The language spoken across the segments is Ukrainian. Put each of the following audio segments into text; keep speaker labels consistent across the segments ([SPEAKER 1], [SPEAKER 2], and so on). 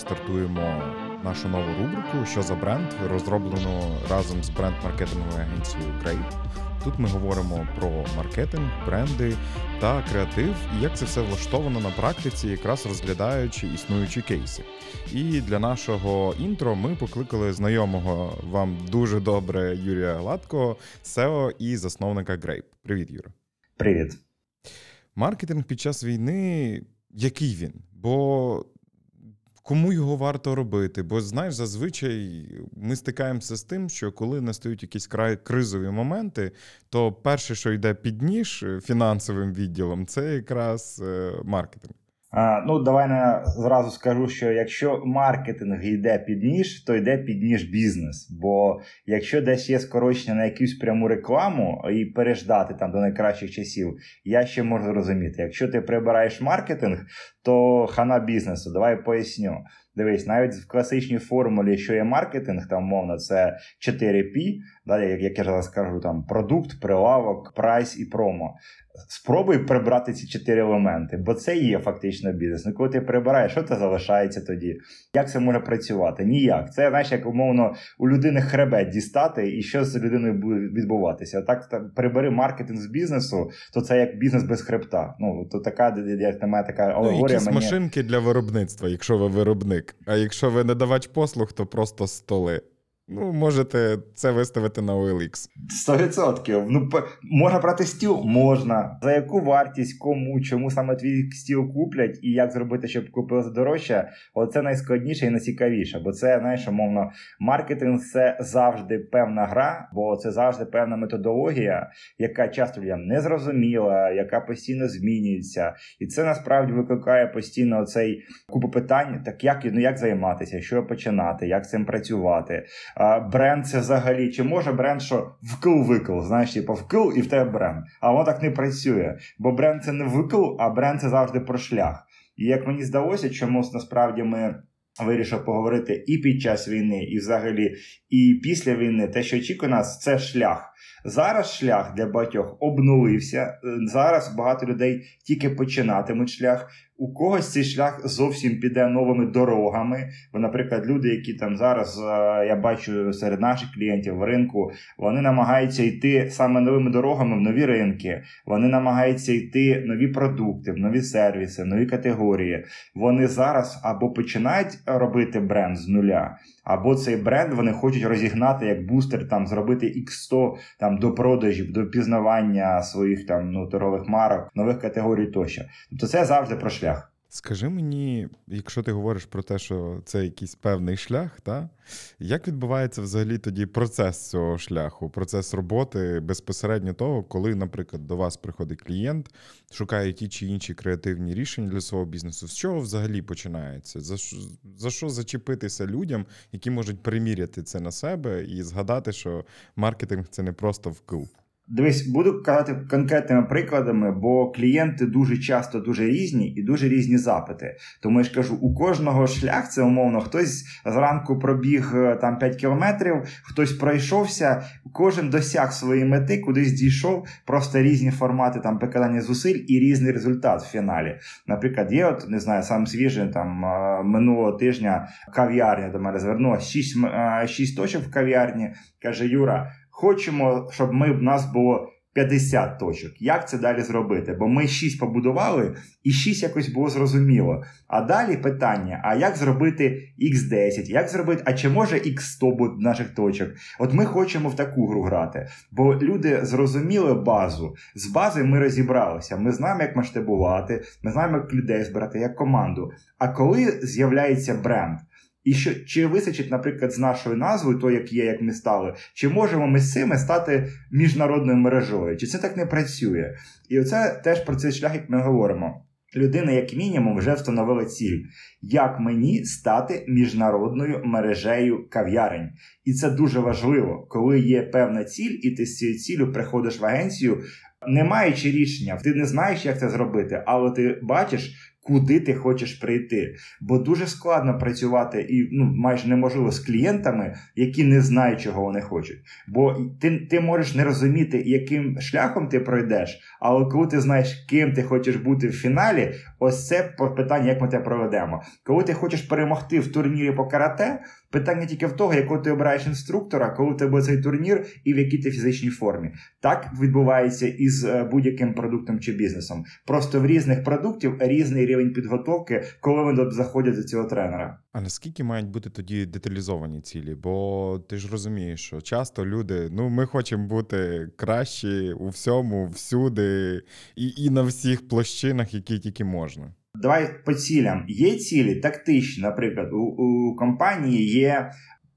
[SPEAKER 1] стартуємо нашу нову рубрику Що за бренд, розроблену разом з бренд-маркетинговою агенцією Grape. Тут ми говоримо про маркетинг, бренди та креатив, і як це все влаштовано на практиці, якраз розглядаючи існуючі кейси. І для нашого інтро ми покликали знайомого вам дуже добре Юрія Гладкого, SEO і засновника Grape. Привіт, Юра.
[SPEAKER 2] Привіт.
[SPEAKER 1] Маркетинг під час війни, який він? Бо кому його варто робити? Бо знаєш, зазвичай ми стикаємося з тим, що коли настають якісь край кризові моменти, то перше, що йде під ніж фінансовим відділом, це якраз е, маркетинг.
[SPEAKER 2] Ну, давай я зразу скажу, що якщо маркетинг йде під ніж, то йде під ніж бізнес. Бо якщо десь є скорочення на якусь пряму рекламу і переждати там до найкращих часів, я ще можу зрозуміти. Якщо ти прибираєш маркетинг, то хана бізнесу. Давай поясню. Дивись, навіть в класичній формулі, що є маркетинг, там мовно, це 4P, далі, як, я зараз скажу, там продукт, прилавок, прайс і промо. Спробуй прибрати ці чотири елементи, бо це є фактично бізнес. Ну, коли ти прибираєш, що це залишається тоді? Як це може працювати? Ніяк. Це знаєш, як умовно у людини хребет дістати, і що з людиною буде відбуватися. Так, так прибери маркетинг з бізнесу, то це як бізнес без хребта. Ну то така як мене така ну, алегорія.
[SPEAKER 1] Ну, якісь
[SPEAKER 2] мені...
[SPEAKER 1] машинки для виробництва, якщо ви виробник. А якщо ви надавач послуг, то просто столи. Ну, можете це виставити на OLX.
[SPEAKER 2] 100%. Ну, можна брати стіл? Можна. За яку вартість, кому, чому саме твій стіл куплять і як зробити, щоб купили дорожче, оце найскладніше і найцікавіше. Бо це, знаєш, умовно, маркетинг це завжди певна гра, бо це завжди певна методологія, яка часто людям не зрозуміла, яка постійно змінюється. І це насправді викликає постійно цей купу питань: так як ну, як займатися, що починати, як цим працювати. Бренд це взагалі, чи може бренд, що вкл-викл, знаєш, типу вкл і в тебе бренд. А воно так не працює. Бо бренд це не викл, а бренд це завжди про шлях. І як мені здалося, чомусь насправді ми. Вирішив поговорити і під час війни, і взагалі, і після війни, те, що очікує нас, це шлях. Зараз шлях для багатьох обнулився. Зараз багато людей тільки починатимуть шлях. У когось цей шлях зовсім піде новими дорогами. Бо, наприклад, люди, які там зараз е, я бачу серед наших клієнтів в ринку, вони намагаються йти саме новими дорогами в нові ринки. Вони намагаються йти нові продукти, в нові сервіси, нові категорії. Вони зараз або починають робити бренд з нуля, або цей бренд вони хочуть розігнати як бустер, там зробити X100 там до продажів, до пізнавання своїх там ну торгових марок, нових категорій тощо. Тобто, це завжди про шлях.
[SPEAKER 1] Скажи мені, якщо ти говориш про те, що це якийсь певний шлях, та як відбувається взагалі тоді процес цього шляху, процес роботи безпосередньо того, коли, наприклад, до вас приходить клієнт, шукає ті чи інші креативні рішення для свого бізнесу, з чого взагалі починається? За що, за що зачепитися людям, які можуть приміряти це на себе і згадати, що маркетинг це не просто вкл?
[SPEAKER 2] Дивись, буду казати конкретними прикладами, бо клієнти дуже часто дуже різні і дуже різні запити. Тому я ж кажу, у кожного шлях це умовно хтось зранку пробіг е, там 5 кілометрів, хтось пройшовся, кожен досяг своєї мети, кудись дійшов, просто різні формати там прикладання зусиль і різний результат в фіналі. Наприклад, є, от не знаю, сам свіжий там е, минулого тижня кав'ярня до мене звернулася 6, 6 е, точок в кав'ярні. Каже Юра. Хочемо, щоб ми в нас було 50 точок. Як це далі зробити? Бо ми 6 побудували, і 6 якось було зрозуміло. А далі питання: а як зробити X10? Як зробити, а чи може X100 бути наших точок? От ми хочемо в таку гру грати. Бо люди зрозуміли базу. З бази ми розібралися. Ми знаємо, як масштабувати, ми знаємо, як людей збирати, як команду. А коли з'являється бренд? І що чи вистачить, наприклад, з нашою назвою, то як є, як ми стали, чи можемо ми з цими стати міжнародною мережою? Чи це так не працює? І оце теж про цей шлях, як ми говоримо. Людина, як мінімум, вже встановила ціль, як мені стати міжнародною мережею кав'ярень. І це дуже важливо, коли є певна ціль, і ти з цією цілю приходиш в агенцію, не маючи рішення, ти не знаєш, як це зробити, але ти бачиш куди ти хочеш прийти. Бо дуже складно працювати і ну, майже неможливо з клієнтами, які не знають, чого вони хочуть. Бо ти, ти можеш не розуміти, яким шляхом ти пройдеш, але коли ти знаєш, ким ти хочеш бути в фіналі, ось це питання, як ми тебе проведемо. Коли ти хочеш перемогти в турнірі по карате, питання тільки в того, якого ти обираєш інструктора, коли в тебе цей турнір і в якій ти фізичній формі. Так відбувається із з будь-яким продуктом чи бізнесом. Просто в різних продуктів різний рівень підготовки, коли вони заходять до цього тренера.
[SPEAKER 1] А наскільки мають бути тоді деталізовані цілі? Бо ти ж розумієш, що часто люди, ну ми хочемо бути кращі у всьому, всюди і, і на всіх площинах, які тільки можна.
[SPEAKER 2] Давай по цілям. Є цілі тактичні, наприклад, у, у компанії є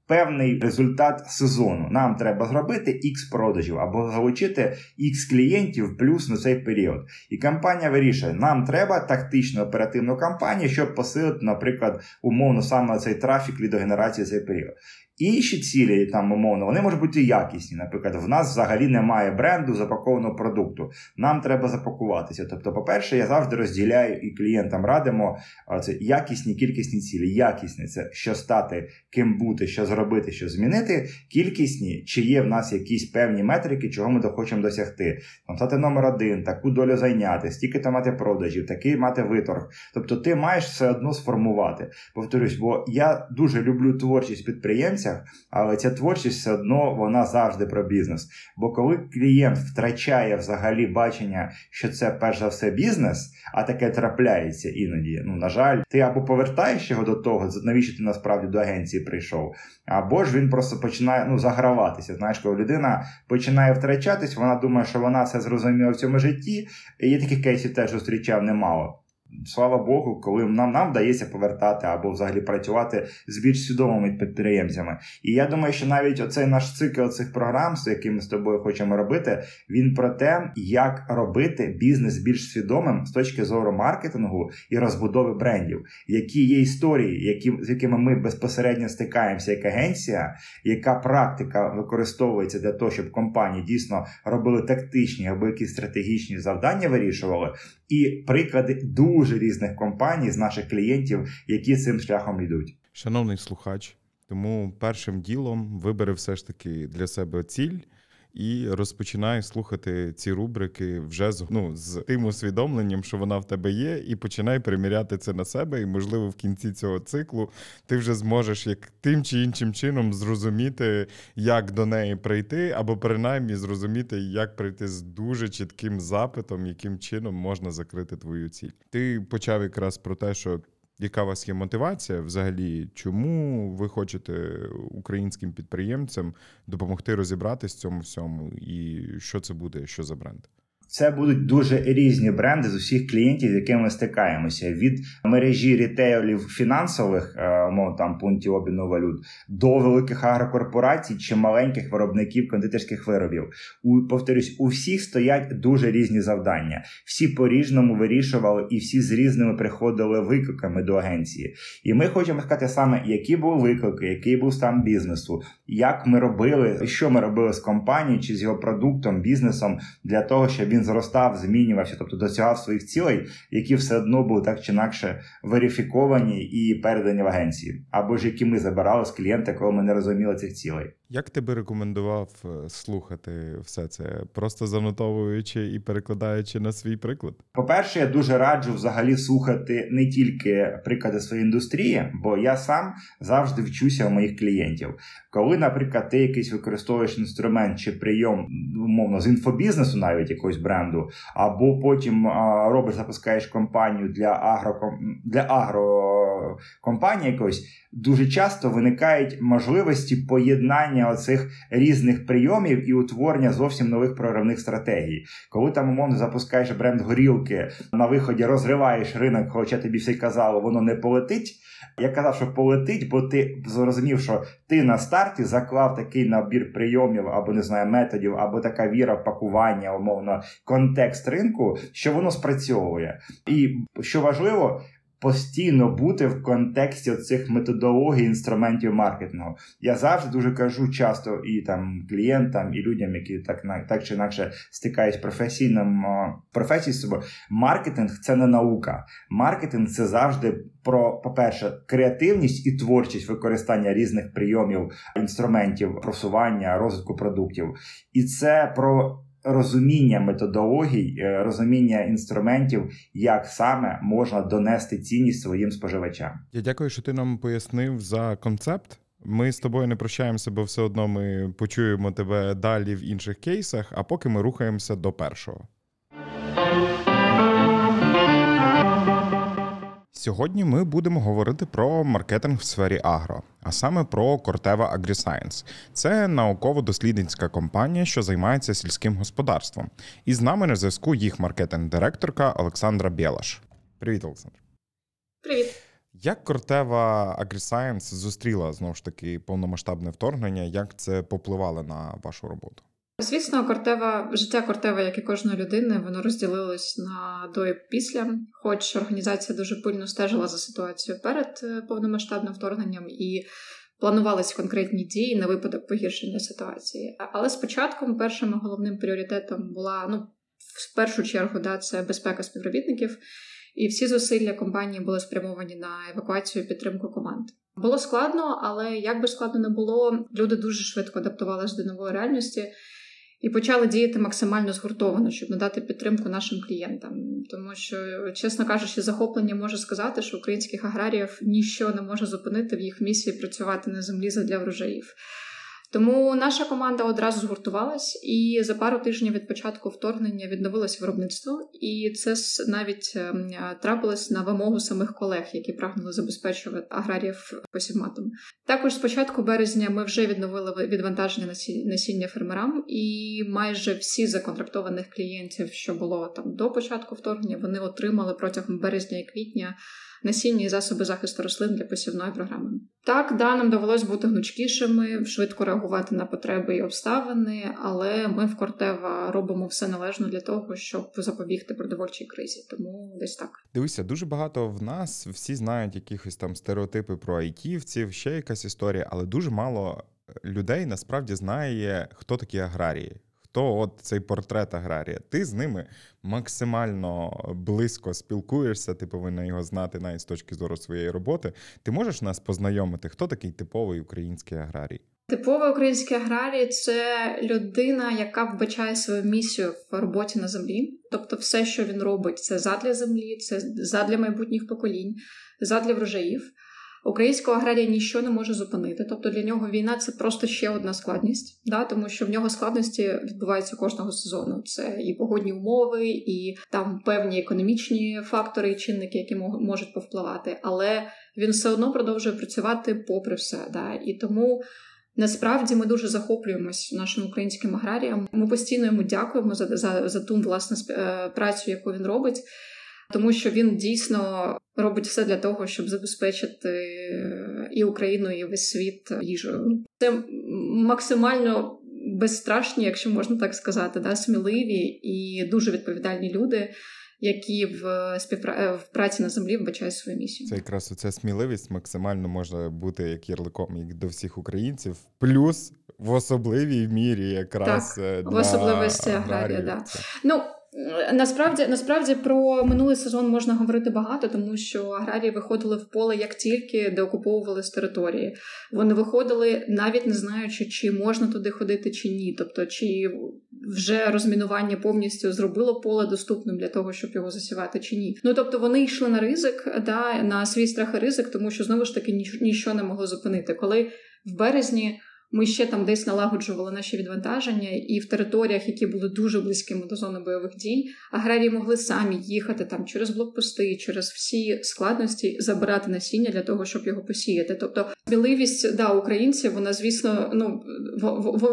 [SPEAKER 2] певний результат сезону. Нам треба зробити X продажів або залучити X клієнтів плюс на цей період. І компанія вирішує, нам треба тактичну оперативну кампанію, щоб посилити, наприклад, умовно саме цей трафік лідогенерації цей період. Інші цілі, там, умовно, вони можуть бути якісні. Наприклад, в нас взагалі немає бренду запакованого продукту. Нам треба запакуватися. Тобто, по-перше, я завжди розділяю і клієнтам радимо це якісні, кількісні цілі. Якісні це що стати, ким бути, що зробити, що змінити. Кількісні, чи є в нас якісь певні метрики, чого ми хочемо досягти. Там стати номер один, таку долю зайняти, стільки то мати продажів, такий мати виторг. Тобто, ти маєш все одно сформувати. Повторюсь, бо я дуже люблю творчість підприємців творцях, але ця творчість все одно вона завжди про бізнес. Бо коли клієнт втрачає взагалі бачення, що це перш за все бізнес, а таке трапляється іноді. Ну, на жаль, ти або повертаєш його до того, навіщо ти насправді до агенції прийшов, або ж він просто починає ну, заграватися. Знаєш, коли людина починає втрачатись, вона думає, що вона все зрозуміла в цьому житті. І я таких кейсів теж зустрічав немало слава Богу, коли нам нам вдається повертати або взагалі працювати з більш свідомими підприємцями. І я думаю, що навіть оцей наш цикл цих програм, з якими ми з тобою хочемо робити, він про те, як робити бізнес більш свідомим з точки зору маркетингу і розбудови брендів, які є історії, які з якими ми безпосередньо стикаємося, як агенція, яка практика використовується для того, щоб компанії дійсно робили тактичні або якісь стратегічні завдання вирішували, і приклади дуже різних компаній з наших клієнтів, які цим шляхом йдуть.
[SPEAKER 1] Шановний слухач, тому першим ділом вибери все ж таки для себе ціль і розпочинай слухати ці рубрики вже з ну, з тим усвідомленням, що вона в тебе є, і починай приміряти це на себе. І, можливо, в кінці цього циклу ти вже зможеш як тим чи іншим чином зрозуміти, як до неї прийти, або принаймні зрозуміти, як прийти з дуже чітким запитом, яким чином можна закрити твою ціль. Ти почав якраз про те, що яка у вас є мотивація взагалі? Чому ви хочете українським підприємцям допомогти розібратися в цьому всьому? І що це буде? Що за бренд?
[SPEAKER 2] Це будуть дуже різні бренди з усіх клієнтів, з якими ми стикаємося, від мережі рітейлів фінансових, е, мов там пунктів обміну валют, до великих агрокорпорацій чи маленьких виробників кондитерських виробів. У повторюсь, у всіх стоять дуже різні завдання. Всі по різному вирішували і всі з різними приходили викликами до агенції. І ми хочемо сказати саме, які були виклики, який був стан бізнесу, як ми робили, що ми робили з компанією чи з його продуктом, бізнесом для того, щоб він зростав, змінювався, тобто досягав своїх цілей, які все одно були так чи інакше верифіковані і передані в агенції, або ж які ми забирали з клієнта, коли ми не розуміли цих цілей.
[SPEAKER 1] Як ти би рекомендував е, слухати все це, просто занотовуючи і перекладаючи на свій приклад?
[SPEAKER 2] По-перше, я дуже раджу взагалі слухати не тільки приклади своєї індустрії, бо я сам завжди вчуся у моїх клієнтів. Коли, наприклад, ти якийсь використовуєш інструмент чи прийом, умовно, з інфобізнесу, навіть якогось бренду, або потім робиш, запускаєш компанію для агро для агрокомпанії якоїсь, дуже часто виникають можливості поєднання оцих різних прийомів і утворення зовсім нових програмних стратегій. Коли там умовно запускаєш бренд горілки, на виході розриваєш ринок, хоча тобі все казало, воно не полетить. Я казав, що полетить, бо ти зрозумів, що ти на старті заклав такий набір прийомів або не знаю методів, або така віра в пакування, умовно, контекст ринку, що воно спрацьовує. І що важливо, постійно бути в контексті цих методологій інструментів маркетингу. Я завжди дуже кажу часто і там клієнтам, і людям, які так так чи інакше стикають професійним професії з собою. Маркетинг це не наука. Маркетинг це завжди про, по-перше, креативність і творчість використання різних прийомів, інструментів просування, розвитку продуктів. І це про розуміння методологій, е, розуміння інструментів, як саме можна донести цінність своїм споживачам.
[SPEAKER 1] Я дякую, що ти нам пояснив за концепт. Ми з тобою не прощаємося, бо все одно ми почуємо тебе далі в інших кейсах. А поки ми рухаємося до першого. Сьогодні ми будемо говорити про маркетинг в сфері агро, а саме про Corteva AgriScience. Це науково-дослідницька компанія, що займається сільським господарством. І з нами на зв'язку їх маркетинг-директорка Олександра Білаш. Привіт, Олександр.
[SPEAKER 3] Привіт.
[SPEAKER 1] Як Corteva AgriScience зустріла знову ж таки повномасштабне вторгнення? Як це попливало на вашу роботу?
[SPEAKER 3] Звісно, кортева життя кортева, як і кожної людини, воно розділилось на до і після. Хоч організація дуже пильно стежила за ситуацією перед е, повномасштабним вторгненням і планувалися конкретні дії на випадок погіршення ситуації. Але спочатку першим головним пріоритетом була ну в першу чергу да, це безпека співробітників. І всі зусилля компанії були спрямовані на евакуацію і підтримку команд. Було складно, але як би складно не було, люди дуже швидко адаптувалися до нової реальності і почали діяти максимально згуртовано, щоб надати підтримку нашим клієнтам. Тому що, чесно кажучи, захоплення може сказати, що українських аграріїв ніщо не може зупинити в їх місії працювати на землі задля врожаїв. Тому наша команда одразу згуртувалась, і за пару тижнів від початку вторгнення відновилось виробництво, і це навіть ем, трапилось на вимогу самих колег, які прагнули забезпечувати аграріїв посівматом. Також з початку березня ми вже відновили відвантаження насіння фермерам, і майже всі законтрактованих клієнтів, що було там до початку вторгнення, вони отримали протягом березня і квітня насіння і засоби захисту рослин для посівної програми. Так, да, нам довелось бути гнучкішими, швидко реагувати на потреби і обставини, але ми в Кортева робимо все належно для того, щоб запобігти продовольчій кризі. Тому десь так.
[SPEAKER 1] Дивися, дуже багато в нас всі знають якихось там стереотипи про айтівців, ще якась історія, але дуже мало людей насправді знає, хто такі аграрії то от цей портрет аграрія. Ти з ними максимально близько спілкуєшся, ти повинна його знати навіть з точки зору своєї роботи. Ти можеш нас познайомити, хто такий типовий український аграрій?
[SPEAKER 3] Типовий український аграрій це людина, яка вбачає свою місію в роботі на землі. Тобто, все, що він робить, це задля землі, це задля майбутніх поколінь, задля врожаїв. Українського аграрія нічого не може зупинити. Тобто для нього війна це просто ще одна складність, да? тому що в нього складності відбуваються кожного сезону. Це і погодні умови, і там певні економічні фактори і чинники, які можуть повпливати. Але він все одно продовжує працювати попри все. Да? І тому. Насправді ми дуже захоплюємось нашим українським аграріям. Ми постійно йому дякуємо за за, за ту власне е, працю, яку він робить тому що він дійсно робить все для того, щоб забезпечити і Україну, і весь світ їжею. Це максимально безстрашні, якщо можна так сказати, да, сміливі і дуже відповідальні люди. Які в співпра... в праці на землі вбачають свою місію.
[SPEAKER 1] Це якраз оця сміливість максимально може бути як ярликом як до всіх українців, плюс в особливій мірі, якраз
[SPEAKER 3] так, для в особливості аграрія. Да. Ну Насправді, насправді про минулий сезон можна говорити багато, тому що аграрії виходили в поле як тільки деокуповували з території. Вони виходили, навіть не знаючи, чи можна туди ходити, чи ні. Тобто, чи вже розмінування повністю зробило поле доступним для того, щоб його засівати, чи ні. Ну тобто вони йшли на ризик, да, на свій страх і ризик, тому що знову ж таки ніщо не могло зупинити. Коли в березні. Ми ще там десь налагоджували наші відвантаження, і в територіях, які були дуже близькими до зони бойових дій, аграрії могли самі їхати там через блокпости, через всі складності, забирати насіння для того, щоб його посіяти. Тобто сміливість да, українців, вона звісно, ну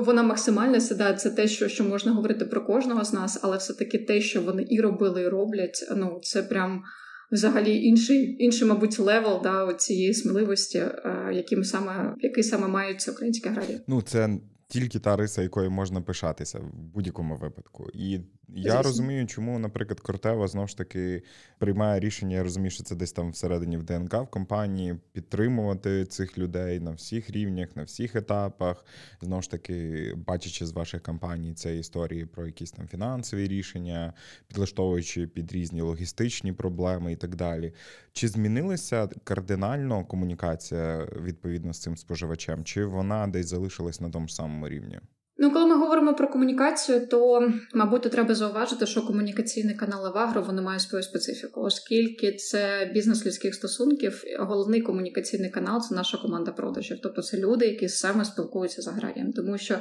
[SPEAKER 3] вона максимальна да, це те, що що можна говорити про кожного з нас, але все таки те, що вони і робили, і роблять, ну це прям взагалі інший, інший, мабуть, level да, цієї сміливості, е, яким саме який саме мають українські аграрії.
[SPEAKER 1] Ну це тільки та риса, якою можна пишатися в будь-якому випадку. І Я
[SPEAKER 3] Звісно.
[SPEAKER 1] розумію, чому, наприклад, Кортева знову ж таки приймає рішення. Я розумію, що це десь там всередині в ДНК в компанії підтримувати цих людей на всіх рівнях, на всіх етапах. Знову ж таки, бачачи з ваших компаній це історії про якісь там фінансові рішення, підлаштовуючи під різні логістичні проблеми і так далі. Чи змінилася кардинально комунікація відповідно з цим споживачем? Чи вона десь залишилась на тому ж самому рівні?
[SPEAKER 3] Ну, коли ми говоримо про комунікацію, то мабуть треба зауважити, що комунікаційні канали Авагро вони мають свою специфіку, оскільки це бізнес людських стосунків. Головний комунікаційний канал це наша команда продажів, тобто це люди, які саме спілкуються з аграрієм, тому що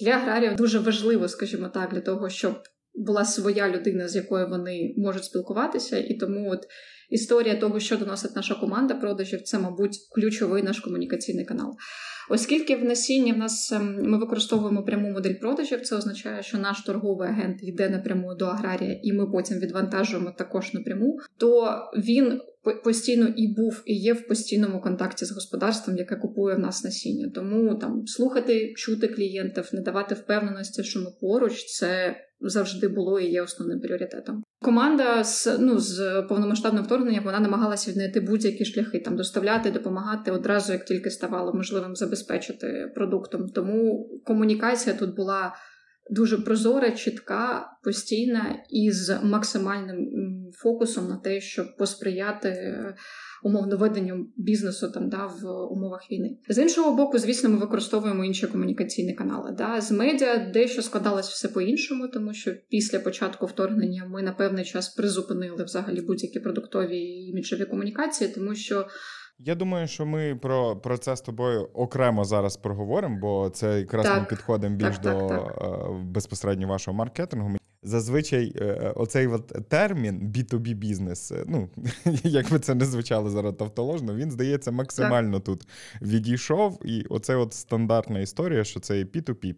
[SPEAKER 3] для аграріїв дуже важливо, скажімо так, для того, щоб була своя людина, з якою вони можуть спілкуватися, і тому от історія того, що доносить наша команда продажів, це, мабуть, ключовий наш комунікаційний канал. Оскільки в насінні в нас ем, ми використовуємо пряму модель продажів, це означає, що наш торговий агент йде напряму до аграрія, і ми потім відвантажуємо також напряму, то він постійно і був, і є в постійному контакті з господарством, яке купує в нас насіння. Тому там слухати, чути клієнтів, не давати впевненості, що ми поруч, це завжди було і є основним пріоритетом. Команда з ну з повномасштабним вторгненням вона намагалася віднайти будь-які шляхи там доставляти, допомагати одразу, як тільки ставало можливим забезпечити продуктом. Тому комунікація тут була дуже прозора, чітка, постійна і з максимальним фокусом на те, щоб посприяти умовно веденню бізнесу там да в умовах війни. З іншого боку, звісно, ми використовуємо інші комунікаційні канали. Да, З медіа дещо складалось все по-іншому, тому що після початку вторгнення ми на певний час призупинили взагалі будь-які продуктові і іміджеві комунікації, тому що.
[SPEAKER 1] Я думаю, що ми про про це з тобою окремо зараз проговоримо, бо це якраз так, ми підходимо більш так, до так, е, безпосередньо вашого маркетингу зазвичай е, е, оцей от термін B2B бізнес, е, ну як би це не звучало зараз тавтоложно, він здається максимально так. тут відійшов. І оце от стандартна історія, що це P2P,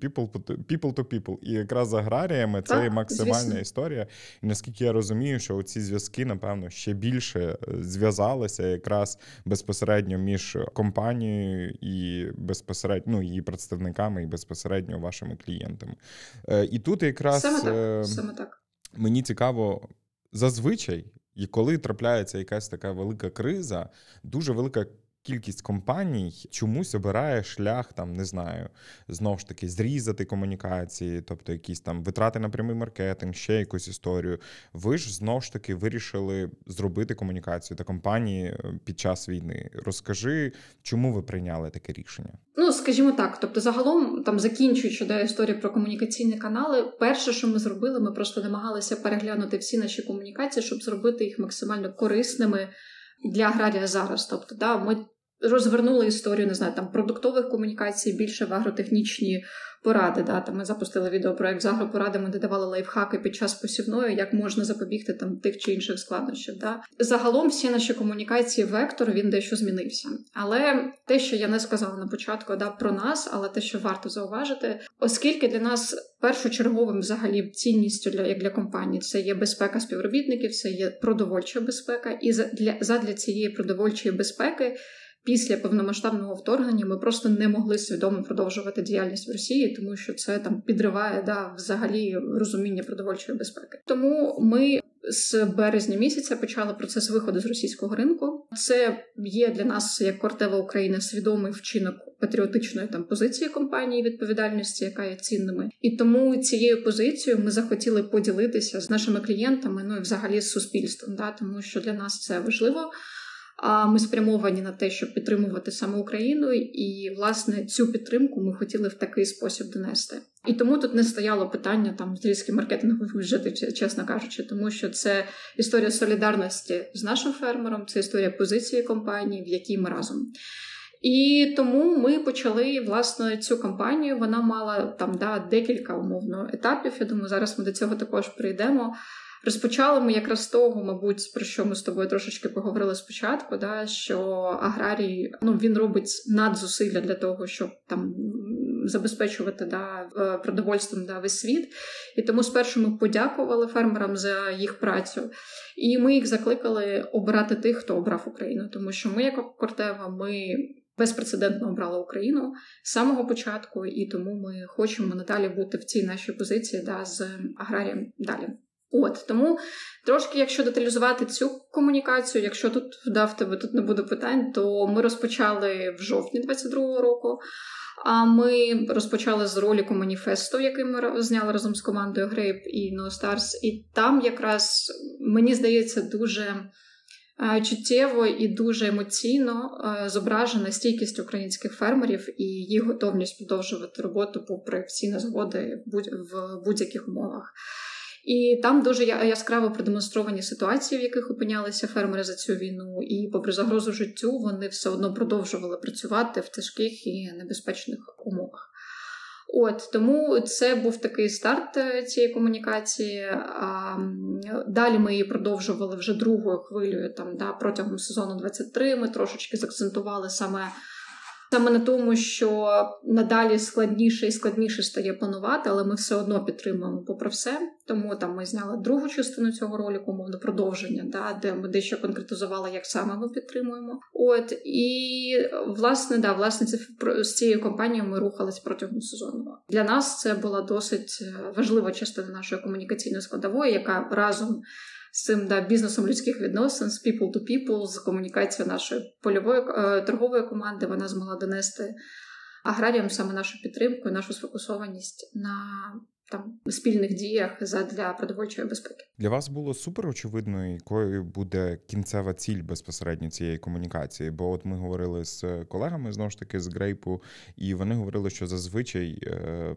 [SPEAKER 1] people to people. І якраз з аграріями це так, максимальна звісно. історія. І наскільки я розумію, що ці зв'язки, напевно, ще більше зв'язалися якраз безпосередньо між компанією і безпосередньо ну, її представниками, і безпосередньо вашими клієнтами. І тут якраз.
[SPEAKER 3] Саме так саме так.
[SPEAKER 1] Мені цікаво, зазвичай, і коли трапляється якась така велика криза, дуже велика кількість компаній чомусь обирає шлях, там не знаю, знову ж таки, зрізати комунікації, тобто якісь там витрати на прямий маркетинг, ще якусь історію. Ви ж знову ж таки вирішили зробити комунікацію та компанії е, під час війни. Розкажи, чому ви прийняли таке рішення?
[SPEAKER 3] Ну скажімо так, тобто, загалом, там закінчуючи да, історію про комунікаційні канали, перше, що ми зробили, ми просто намагалися переглянути всі наші комунікації, щоб зробити їх максимально корисними. Для аграрія зараз, тобто, да, ми розвернули історію, не знаю, там продуктових комунікацій більше в агротехнічні поради. Да? Там Ми запустили відеопроект з агропорадами, де давали лайфхаки під час посівної, як можна запобігти там тих чи інших складнощів. Да? Загалом всі наші комунікації, вектор він дещо змінився. Але те, що я не сказала на початку, да, про нас, але те, що варто зауважити, оскільки для нас першочерговим взагалі цінністю для як для компанії це є безпека співробітників, це є продовольча безпека, і для задля цієї продовольчої безпеки після повномасштабного вторгнення ми просто не могли свідомо продовжувати діяльність в Росії, тому що це там підриває да взагалі розуміння продовольчої безпеки. Тому ми. З березня місяця почали процес виходу з російського ринку. Це є для нас як Кортева Україна свідомий вчинок патріотичної там позиції компанії відповідальності, яка є цінними, і тому цією позицією ми захотіли поділитися з нашими клієнтами, ну і взагалі з суспільством, да тому що для нас це важливо. А ми спрямовані на те, щоб підтримувати саме Україну, і власне цю підтримку ми хотіли в такий спосіб донести. І тому тут не стояло питання там зрізки маркетингових бюджетів, чесно кажучи, тому що це історія солідарності з нашим фермером, це історія позиції компанії, в якій ми разом. І тому ми почали власне цю кампанію. Вона мала там да декілька умовно етапів. Я думаю, зараз ми до цього також прийдемо. Розпочали ми якраз з того, мабуть, про що ми з тобою трошечки поговорили спочатку, да, що аграрій ну, він робить надзусилля для того, щоб там забезпечувати да, продовольством да, весь світ. І тому спершу ми подякували фермерам за їх працю. І ми їх закликали обирати тих, хто обрав Україну, тому що ми, як Кортева, ми безпрецедентно обрала Україну з самого початку, і тому ми хочемо надалі бути в цій нашій позиції да, з аграрієм далі. От тому трошки, якщо деталізувати цю комунікацію, якщо тут да, тебе тут не буде питань, то ми розпочали в жовтні 22-го року. А ми розпочали з роліку маніфесту, який ми зняли разом з командою Grape і No Stars. І там якраз мені здається дуже Е, чуттєво і дуже емоційно е, зображена стійкість українських фермерів і їх готовність продовжувати роботу попри всі незгоди в будь-яких умовах. І там дуже яскраво продемонстровані ситуації, в яких опинялися фермери за цю війну, і, попри загрозу життю, вони все одно продовжували працювати в тяжких і небезпечних умовах. От тому це був такий старт е, цієї комунікації. А Далі ми її продовжували вже другою хвилею. Там да протягом сезону 23 Ми трошечки закцентували саме Саме на тому, що надалі складніше і складніше стає планувати, але ми все одно підтримуємо попри все. Тому там ми зняли другу частину цього ролику, мовно продовження, да, де ми дещо конкретизували, як саме ми підтримуємо. От і власне, да, власне, це з цією компанією ми рухались протягом сезону. Для нас це була досить е, важлива частина нашої комунікаційної складової, яка разом з цим да, бізнесом людських відносин, з people to people, з комунікацією нашої польової е, торгової команди, вона змогла донести аграріям саме нашу підтримку нашу сфокусованість на там спільних діях для продовольчої безпеки.
[SPEAKER 1] Для вас було супер очевидно, якою буде кінцева ціль безпосередньо цієї комунікації. Бо от ми говорили з колегами знову ж таки з Грейпу, і вони говорили, що зазвичай е,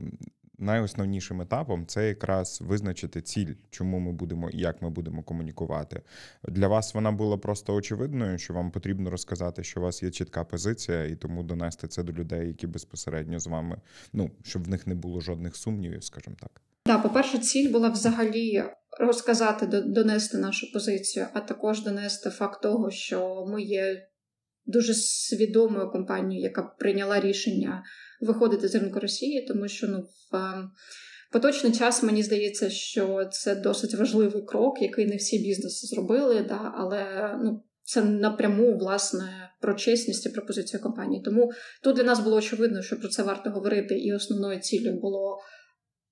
[SPEAKER 1] найосновнішим етапом це якраз визначити ціль, чому ми будемо і як ми будемо комунікувати. Для вас вона була просто очевидною, що вам потрібно розказати, що у вас є чітка позиція, і тому донести це до людей, які безпосередньо з вами, ну щоб в них не було жодних сумнівів, скажімо так.
[SPEAKER 3] Так, по-перше, ціль була взагалі розказати, донести нашу позицію, а також донести факт того, що ми є дуже свідомою компанією, яка прийняла рішення виходити з ринку Росії, тому що ну в ем, поточний час мені здається, що це досить важливий крок, який не всі бізнеси зробили, да, але ну. Це напряму власне про чесність і про позицію компанії. Тому тут для нас було очевидно, що про це варто говорити, і основною ціллю було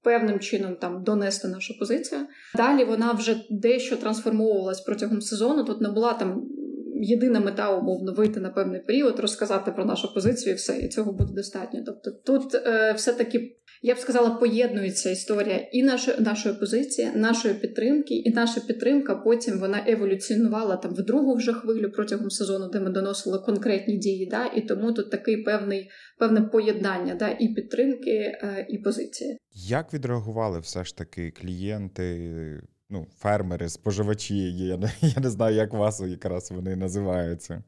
[SPEAKER 3] певним чином там донести нашу позицію. Далі вона вже дещо трансформовувалась протягом сезону. Тут не була там єдина мета, умовно, вийти на певний період, розказати про нашу позицію, і все, і цього буде достатньо. Тобто, тут е, все-таки. Я б сказала, поєднується історія і нашої нашої позиції, нашої підтримки, і наша підтримка потім вона еволюціонувала там в другу вже хвилю протягом сезону, де ми доносили конкретні дії. Да, І тому тут такий певний певне поєднання да, і підтримки, е, і позиції.
[SPEAKER 1] Як відреагували все ж таки клієнти? Ну, фермери, споживачі, я не, я не знаю, як вас якраз вони називаються.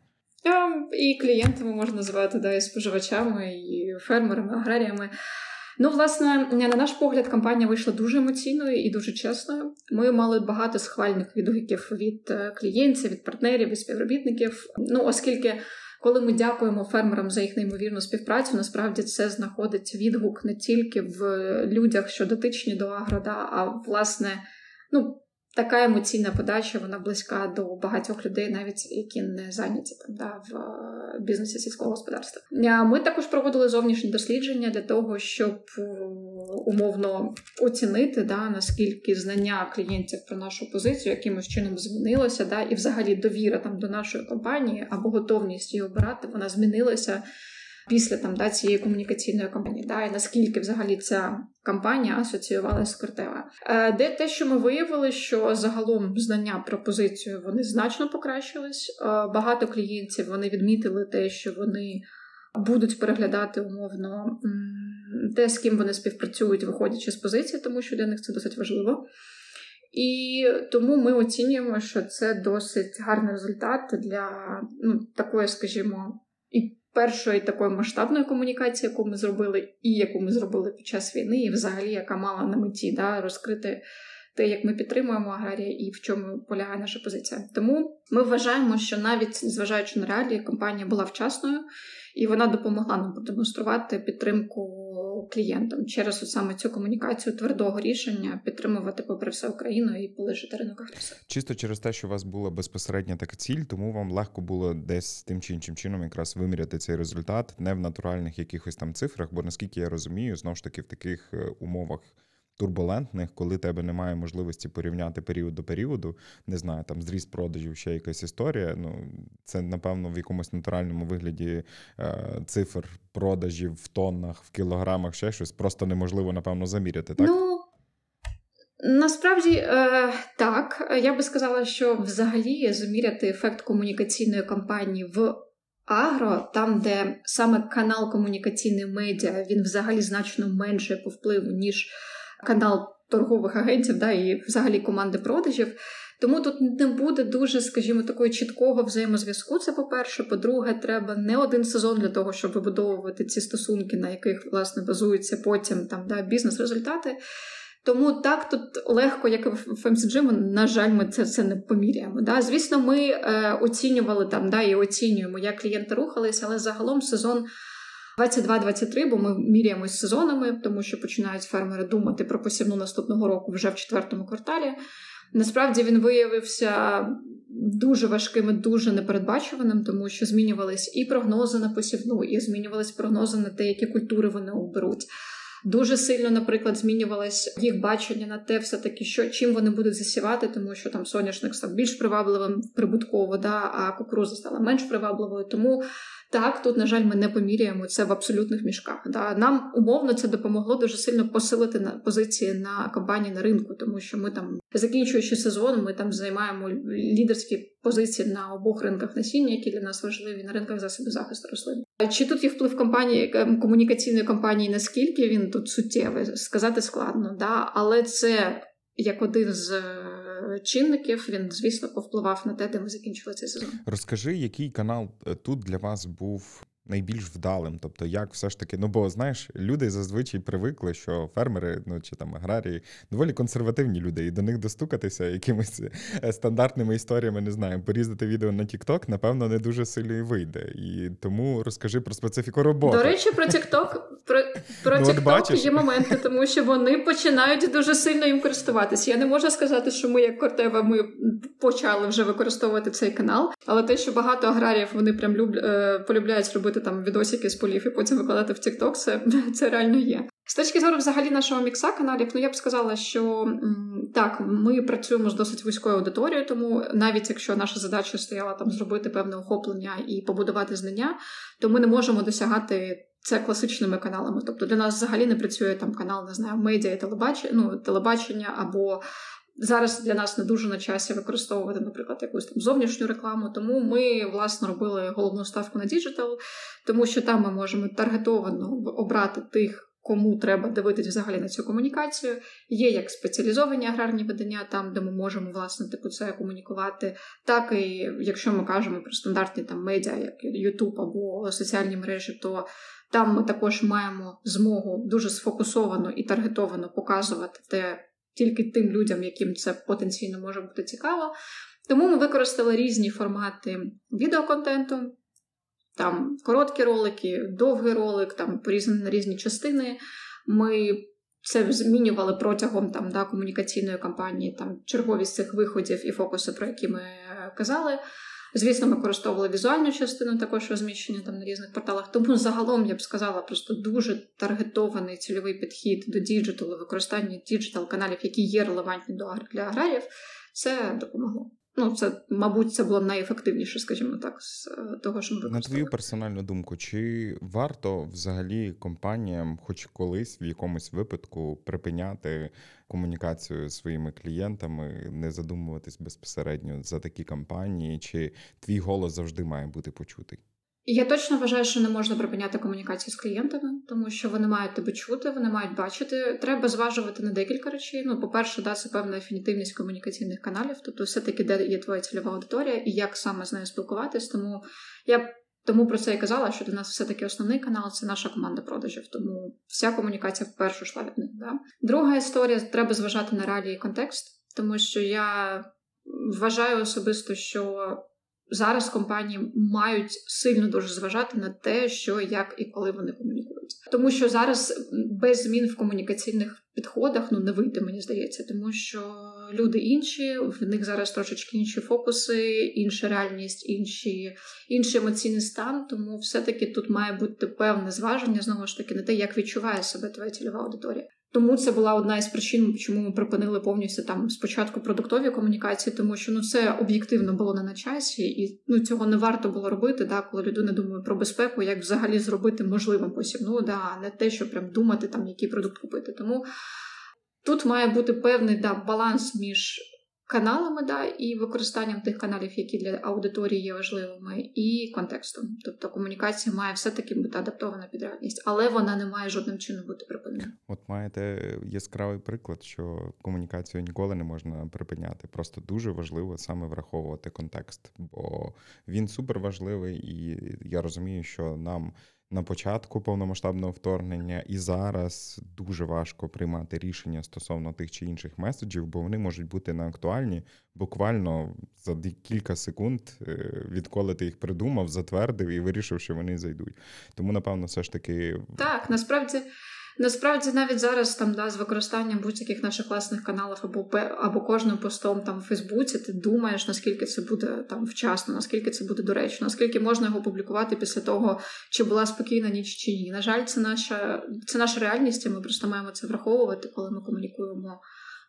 [SPEAKER 3] І клієнтами можна називати, да, і споживачами, і фермерами, аграріями. Ну, власне, на наш погляд, кампанія вийшла дуже емоційною і дуже чесною. Ми мали багато схвальних відгуків від е, клієнтів, від партнерів, від співробітників. Ну, оскільки, коли ми дякуємо фермерам за їх неймовірну співпрацю, насправді це знаходить відгук не тільки в людях, що дотичні до агрода, а власне ну, така емоційна подача, вона близька до багатьох людей, навіть які не зайняті там да, в е, бізнесі сільського господарства. Ми також проводили зовнішні дослідження для того, щоб е, умовно оцінити да, наскільки знання клієнтів про нашу позицію якимось чином змінилося, да, і взагалі довіра там до нашої компанії або готовність її обирати, вона змінилася після там да, цієї комунікаційної кампанії, да, і наскільки взагалі ця кампанія асоціювалася з Кортева. Е, де те, що ми виявили, що загалом знання про позицію вони значно покращились. Е, багато клієнтів вони відмітили те, що вони будуть переглядати умовно те, з ким вони співпрацюють, виходячи з позиції, тому що для них це досить важливо. І тому ми оцінюємо, що це досить гарний результат для ну, такої, скажімо, і першої такої масштабної комунікації, яку ми зробили, і яку ми зробили під час війни, і взагалі, яка мала на меті да, розкрити те, як ми підтримуємо аграрія і в чому полягає наша позиція. Тому ми вважаємо, що навіть зважаючи на реалії, компанія була вчасною і вона допомогла нам продемонструвати підтримку клієнтам через саме цю комунікацію твердого рішення підтримувати попри все Україну і полишити ринок агресора.
[SPEAKER 1] Чисто через те, що у вас була безпосередня така ціль, тому вам легко було десь тим чи іншим чином якраз виміряти цей результат не в натуральних якихось там цифрах, бо наскільки я розумію, знову ж таки в таких е, умовах турбулентних, коли тебе немає можливості порівняти період до періоду, не знаю, там зріст продажів, ще якась історія. Ну це напевно в якомусь натуральному вигляді е, цифр продажів в тоннах, в кілограмах, ще щось просто неможливо, напевно, заміряти. Так
[SPEAKER 3] ну насправді е, так. Я би сказала, що взагалі заміряти ефект комунікаційної кампанії в. Агро, там, де саме канал комунікаційний медіа, він взагалі значно менше по впливу, ніж канал торгових агентів да, і взагалі команди продажів. Тому тут не буде дуже, скажімо, такого чіткого взаємозв'язку. Це по-перше. По-друге, треба не один сезон для того, щоб вибудовувати ці стосунки, на яких власне базуються потім там да, бізнес-результати. Тому так тут легко, як в FMCG, на жаль, ми це це не поміряємо. Да? Звісно, ми е, оцінювали там да, і оцінюємо, як клієнти рухалися, але загалом сезон 22-23, бо ми міряємось сезонами, тому що починають фермери думати про посівну наступного року вже в четвертому кварталі. Насправді він виявився дуже важким і дуже непередбачуваним, тому що змінювались і прогнози на посівну, і змінювались прогнози на те, які культури вони оберуть. Дуже сильно, наприклад, змінювалось їх бачення на те, все таки, що чим вони будуть засівати, тому що там соняшник став більш привабливим прибутково, да, а кукуруза стала менш привабливою. Тому так, тут, на жаль, ми не поміряємо це в абсолютних мішках. Да. Нам умовно це допомогло дуже сильно посилити на позиції на компанії на ринку, тому що ми там, закінчуючи сезон, ми там займаємо лідерські позиції на обох ринках насіння, які для нас важливі на ринках засобів захисту рослин. Чи тут є вплив компанії ем, комунікаційної компанії? Наскільки він тут суттєвий, сказати складно, да, але це як один з е, чинників, він звісно повпливав на те, де ми закінчили цей сезон.
[SPEAKER 1] Розкажи, який канал е, тут для вас був найбільш вдалим? Тобто, як все ж таки, ну бо знаєш, люди зазвичай привикли, що фермери, ну чи там аграрії, доволі консервативні люди, і до них достукатися якимись е, стандартними історіями, не знаю, порізати відео на TikTok, напевно, не дуже сильно і вийде. І тому розкажи про специфіку роботи.
[SPEAKER 3] До речі, про TikTok, про, про ну, TikTok є моменти, тому що вони починають дуже сильно їм користуватися. Я не можу сказати, що ми, як Кортева, ми почали вже використовувати цей канал, але те, що багато аграріїв вони прям люб... Е, полюбляють робити робити там відосики з полів і потім викладати в TikTok, це, це реально є. З точки зору взагалі нашого мікса каналів, ну я б сказала, що так, ми працюємо з досить вузькою аудиторією, тому навіть якщо наша задача стояла там зробити певне охоплення і побудувати знання, то ми не можемо досягати. Це класичними каналами. Тобто для нас взагалі не працює там канал, не знаю, медіа і телебачення, ну, телебачення або Зараз для нас не дуже на часі використовувати, наприклад, якусь там зовнішню рекламу. Тому ми власне робили головну ставку на digital, тому що там ми можемо таргетовано обрати тих. Кому треба дивитись взагалі на цю комунікацію, є як спеціалізовані аграрні видання, там де ми можемо власне типу це комунікувати, так і якщо ми кажемо про стандартні там медіа, як YouTube або соціальні мережі, то там ми також маємо змогу дуже сфокусовано і таргетовано показувати те, тільки тим людям, яким це потенційно може бути цікаво. Тому ми використали різні формати відеоконтенту, там короткі ролики, довгий ролик, там порізані на різні частини. Ми це змінювали протягом там, да, комунікаційної кампанії, там черговість цих виходів і фокуси, про які ми казали. Звісно, ми використовували візуальну частину, також розміщення там на різних порталах. Тому загалом я б сказала просто дуже таргетований цільовий підхід до digital у, використання digital каналів, які є релевантні для аграріїв. Це допомогло. Ну, це, мабуть, це було найефективніше, скажімо так, з е, того, що ми використали.
[SPEAKER 1] На твою персональну думку, чи варто взагалі компаніям, хоч колись в якомусь випадку, припиняти комунікацію з своїми клієнтами, не задумуватись безпосередньо за такі кампанії, чи твій голос завжди має бути почутий?
[SPEAKER 3] Я точно вважаю, що не можна припиняти комунікацію з клієнтами, тому що вони мають тебе чути, вони мають бачити. Треба зважувати на декілька речей. Ну, по-перше, да, це певна ефінітивність комунікаційних каналів, тобто все-таки де є твоя цільова аудиторія і як саме з нею спілкуватись. Тому я тому про це і казала, що для нас все-таки основний канал це наша команда продажів. Тому вся комунікація вперше йшла від них. Да? Друга історія треба зважати на реалії і контекст, тому що я вважаю особисто, що зараз компанії мають сильно дуже зважати на те, що як і коли вони комунікують, тому що зараз без змін в комунікаційних підходах ну не вийде, мені здається, тому що люди інші, в них зараз трошечки інші фокуси, інша реальність, інші, інший емоційний стан. Тому все-таки тут має бути певне зваження знову ж таки на те, як відчуває себе твоя цільова аудиторія. Тому це була одна із причин, чому ми припинили повністю там спочатку продуктові комунікації, тому що ну все об'єктивно було не на часі, і ну цього не варто було робити, да, коли людина думає про безпеку, як взагалі зробити можливим посівну, да, не те, що прям думати, там який продукт купити. Тому тут має бути певний да, баланс між каналами, да, і використанням тих каналів, які для аудиторії є важливими, і контекстом. Тобто комунікація має все-таки бути адаптована під реальність, але вона не має жодним чином бути припинена.
[SPEAKER 1] От маєте яскравий приклад, що комунікацію ніколи не можна припиняти. Просто дуже важливо саме враховувати контекст, бо він супер важливий, і я розумію, що нам на початку повномасштабного вторгнення, і зараз дуже важко приймати рішення стосовно тих чи інших меседжів, бо вони можуть бути неактуальні буквально за кілька секунд, е, відколи ти їх придумав, затвердив і вирішив, що вони зайдуть. Тому, напевно, все ж таки
[SPEAKER 3] так насправді. Насправді навіть зараз там да, з використанням будь-яких наших власних каналів або або кожним постом там в Фейсбуці, ти думаєш, наскільки це буде там вчасно, наскільки це буде доречно, наскільки можна його публікувати після того, чи була спокійна ніч чи ні. На жаль, це наша це наша реальність, і ми просто маємо це враховувати, коли ми комунікуємо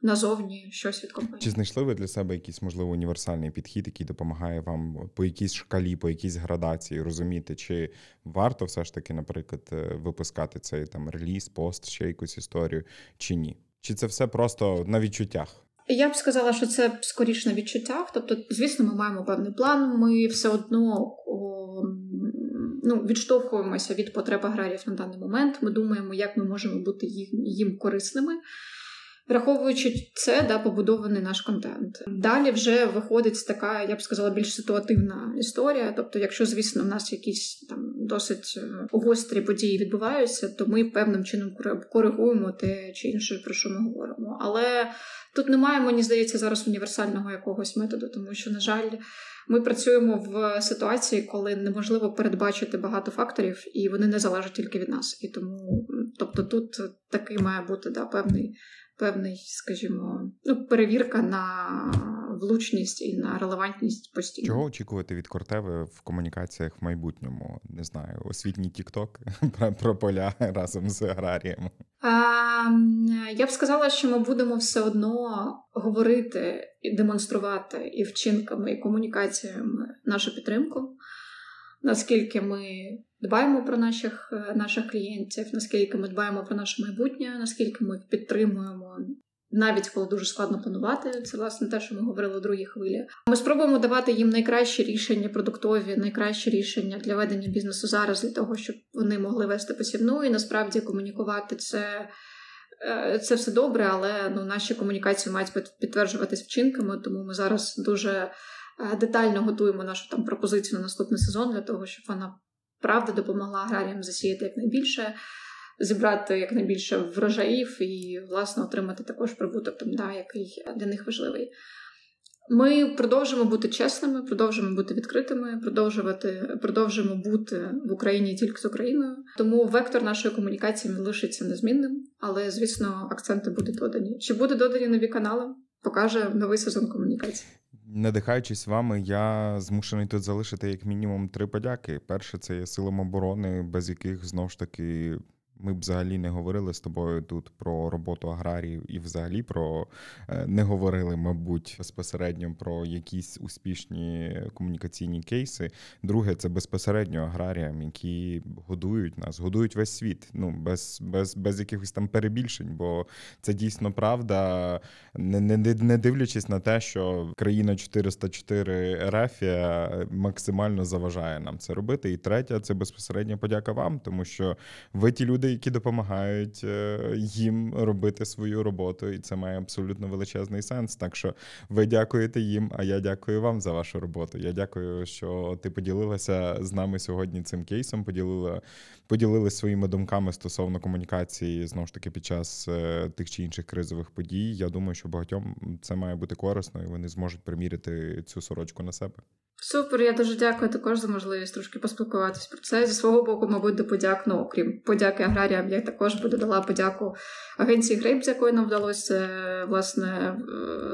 [SPEAKER 3] назовні щось від компанії.
[SPEAKER 1] Чи знайшли ви для себе якийсь можливо універсальний підхід, який допомагає вам по якійсь шкалі, по якійсь градації розуміти, чи варто все ж таки, наприклад, е, випускати цей там реліз, пост, ще якусь історію, чи ні? Чи це все просто на відчуттях?
[SPEAKER 3] Я б сказала, що це скоріше на відчуттях. Тобто, звісно, ми маємо певний план. Ми все одно о, ну, відштовхуємося від потреб аграріїв на даний момент. Ми думаємо, як ми можемо бути їм, їм корисними. Враховуючи це, да, побудований наш контент. Далі вже виходить така, я б сказала, більш ситуативна історія. Тобто, якщо, звісно, в нас якісь там досить е, гострі події відбуваються, то ми певним чином коригуємо те чи інше, про що ми говоримо. Але тут немає, мені здається, зараз універсального якогось методу, тому що, на жаль, ми працюємо в ситуації, коли неможливо передбачити багато факторів, і вони не залежать тільки від нас. І тому, тобто, тут такий має бути да, певний певний, скажімо, ну, перевірка на влучність і на релевантність постійно.
[SPEAKER 1] Чого очікувати від Кортеви в комунікаціях в майбутньому? Не знаю, освітній тікток про поля разом з аграріями?
[SPEAKER 3] А, Я б сказала, що ми будемо все одно говорити і демонструвати і вчинками, і комунікаціями нашу підтримку. Наскільки ми дбаємо про наших е, наших клієнтів, наскільки ми дбаємо про наше майбутнє, наскільки ми їх підтримуємо. Навіть коли дуже складно планувати, це власне те, що ми говорили у другій хвилі. Ми спробуємо давати їм найкращі рішення продуктові, найкращі рішення для ведення бізнесу зараз, для того, щоб вони могли вести посівну і насправді комунікувати це. Е, це все добре, але ну наші комунікації мають підтверджуватись вчинками, тому ми зараз дуже детально готуємо нашу там пропозицію на наступний сезон для того, щоб вона правда допомогла аграріям засіяти якнайбільше, зібрати якнайбільше врожаїв і, власне, отримати також прибуток, там, да, який для них важливий. Ми продовжимо бути чесними, продовжуємо бути відкритими, продовжувати продовжуємо бути в Україні тільки з Україною. Тому вектор нашої комунікації лишиться незмінним, але звісно, акценти будуть додані. Чи буде додані нові канали? Покаже новий сезон комунікації.
[SPEAKER 1] Надихаючись вами, я змушений тут залишити як мінімум три подяки. Перше, це є силам оборони, без яких знову ж таки ми б взагалі не говорили з тобою тут про роботу аграріїв і взагалі про е, не говорили, мабуть, безпосередньо про якісь успішні комунікаційні кейси. Друге, це безпосередньо аграріям, які годують нас, годують весь світ. Ну без без, без якихось там перебільшень, бо це дійсно правда, не не, не дивлячись на те, що країна 404 Рефія максимально заважає нам це робити. І третє, це безпосередньо подяка вам, тому що ви ті люди люди, які допомагають е, їм робити свою роботу, і це має абсолютно величезний сенс. Так що ви дякуєте їм, а я дякую вам за вашу роботу. Я дякую, що ти поділилася з нами сьогодні цим кейсом. Поділила поділилися своїми думками стосовно комунікації знову ж таки під час е, тих чи інших кризових подій. Я думаю, що багатьом це має бути корисно, і вони зможуть приміряти цю сорочку на себе.
[SPEAKER 3] Супер, я дуже дякую також за можливість трошки поспілкуватись про це. Зі свого боку, мабуть, до подяк, ну окрім подяки аграріям, я також би додала подяку агенції Грейп, з якою нам вдалося власне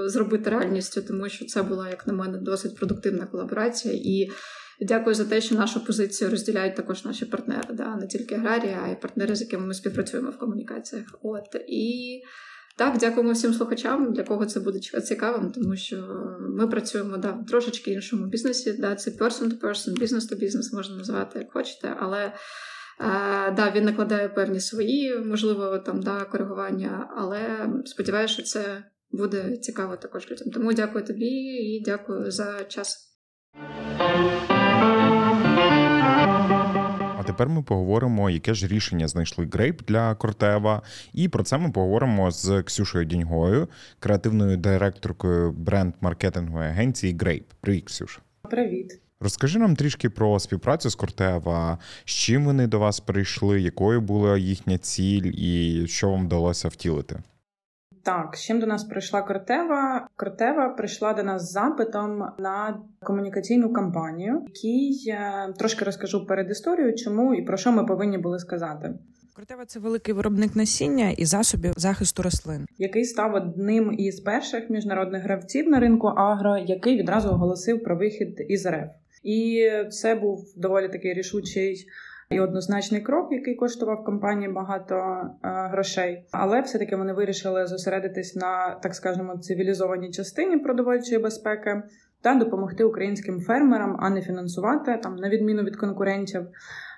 [SPEAKER 3] зробити реальністю, тому що це була, як на мене, досить продуктивна колаборація. І дякую за те, що нашу позицію розділяють також наші партнери, да, не тільки аграрії, а й партнери, з якими ми співпрацюємо в комунікаціях. От і. Так, дякуємо всім слухачам, для кого це буде цікавим, тому що ми працюємо да, в трошечки іншому бізнесі. Да, Це person to person, бізнес to бізнес можна називати як хочете, але е, да, він накладає певні свої, можливо, там да, коригування, але сподіваюся, що це буде цікаво також людям. Тому дякую тобі і дякую за час.
[SPEAKER 1] Тепер ми поговоримо, яке ж рішення знайшли Грейп для Кортева. І про це ми поговоримо з Ксюшою Діньгою, креативною директоркою бренд-маркетингової агенції Грейп. Привіт, Ксюша.
[SPEAKER 4] Привіт.
[SPEAKER 1] Розкажи нам трішки про співпрацю з Кортева, з чим вони до вас прийшли, якою була їхня ціль, і що вам вдалося втілити.
[SPEAKER 4] Так, з чим до нас прийшла Кортева? Кортева прийшла до нас з запитом на комунікаційну кампанію, який я трошки розкажу перед історією, чому і про що ми повинні були сказати.
[SPEAKER 5] Кортева це великий виробник насіння і засобів захисту рослин,
[SPEAKER 4] який став одним із перших міжнародних гравців на ринку агро, який відразу оголосив про вихід із РФ. І це був доволі такий рішучий і однозначний крок, який коштував компанії багато е, грошей. Але все-таки вони вирішили зосередитись на так скажемо цивілізованій частині продовольчої безпеки. Та допомогти українським фермерам, а не фінансувати там, на відміну від конкурентів,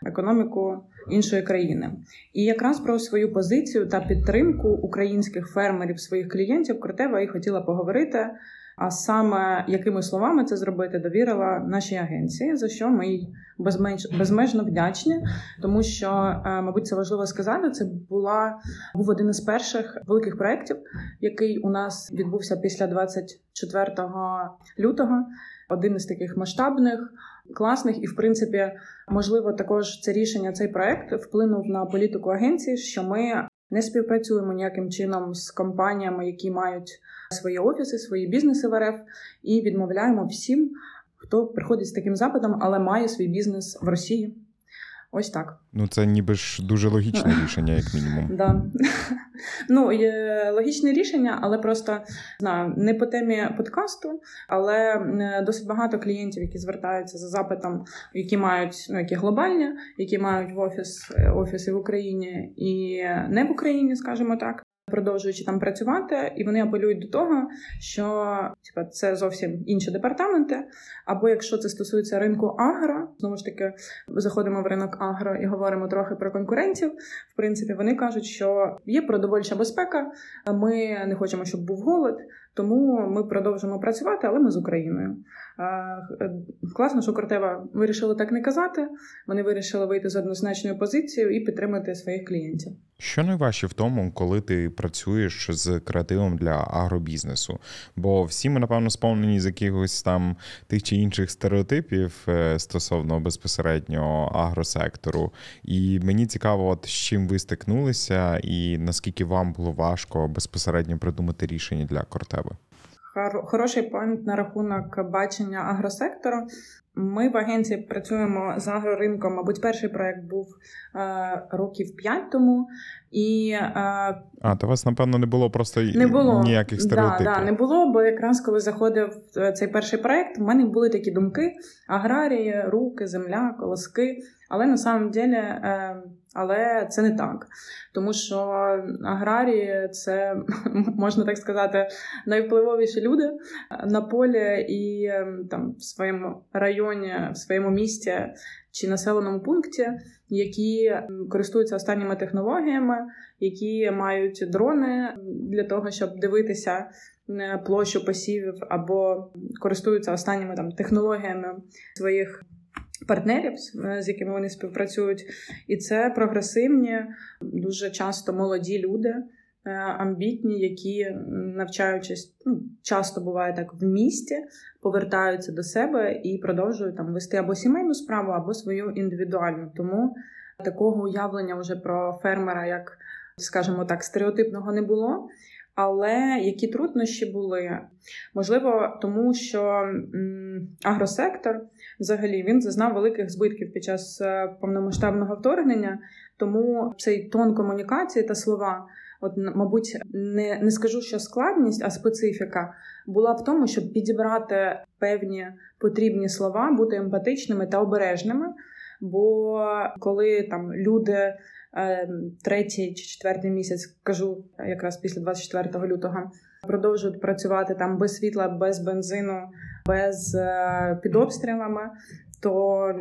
[SPEAKER 4] економіку іншої країни. І якраз про свою позицію та підтримку українських фермерів, своїх клієнтів Кортева і хотіла поговорити. А саме якими словами це зробити, довірила нашій агенції, за що ми їй безмеж, безмежно вдячні, тому що, е, мабуть, це важливо сказати. Це була був один із перших великих проєктів, який у нас відбувся після 24 лютого. Один із таких масштабних, класних, і в принципі, можливо, також це рішення, цей проект вплинув на політику агенції, що ми не співпрацюємо ніяким чином з компаніями, які мають свої офіси, свої бізнеси в РФ, і відмовляємо всім, хто приходить з таким запитом, але має свій бізнес в Росії. Ось так.
[SPEAKER 1] Ну, це ніби ж дуже логічне рішення, як мінімум.
[SPEAKER 4] Да. Ну, є логічне рішення, але просто знаю, не по темі подкасту, але досить багато клієнтів, які звертаються за запитом, які мають ну, які глобальні, які мають в офіс офіси в Україні і не в Україні, скажімо так продовжуючи там працювати, і вони апелюють до того, що типа це зовсім інші департаменти. Або якщо це стосується ринку агро, знову ж таки заходимо в ринок агро і говоримо трохи про конкурентів. В принципі, вони кажуть, що є продовольча безпека. Ми не хочемо, щоб був голод, тому ми продовжимо працювати, але ми з Україною. Е, класно, що Кортева вирішили так не казати. Вони вирішили вийти з однозначною позицією і підтримати своїх клієнтів.
[SPEAKER 1] Що найважче в тому, коли ти працюєш з креативом для агробізнесу? Бо всі ми, напевно, сповнені з якихось там тих чи інших стереотипів е, стосовно безпосередньо агросектору. І мені цікаво, от з чим ви стикнулися, і наскільки вам було важко безпосередньо придумати рішення для Кортеви?
[SPEAKER 4] Хороший поінт на рахунок бачення агросектору. Ми в агенції працюємо з агроринком. Мабуть, перший проект був е, років п'ять тому. І, е,
[SPEAKER 1] А, то вас, напевно, не було просто не було. ніяких стереотипів.
[SPEAKER 4] Да, да, не було, бо якраз коли заходив е, цей перший проект, в мене були такі думки: аграрії, руки, земля, колоски. Але на самом деле, е, але це не так. Тому що аграрії це, можна так сказати, найвпливовіші люди на полі і ем, там в своєму районі, в своєму місті чи населеному пункті, які користуються останніми технологіями, які мають дрони для того, щоб дивитися. Площу посівів або користуються останніми там технологіями своїх партнерів, е, з якими вони співпрацюють, і це прогресивні, дуже часто молоді люди. Е, амбітні, які навчаючись, ну часто буває так в місті, повертаються до себе і продовжують там вести або сімейну справу, або свою індивідуальну. Тому такого уявлення вже про фермера, як скажімо так, стереотипного не було. Але які труднощі були? Можливо, тому що агросектор взагалі він зазнав великих збитків під час е, повномасштабного вторгнення, тому цей тон комунікації та слова, от, мабуть, не, не скажу, що складність, а специфіка була в тому, щоб підібрати певні потрібні слова, бути емпатичними та обережними. Бо коли там люди третій чи четвертий місяць кажу, якраз після 24 лютого, продовжують працювати там без світла, без бензину, без е, під обстрілами, то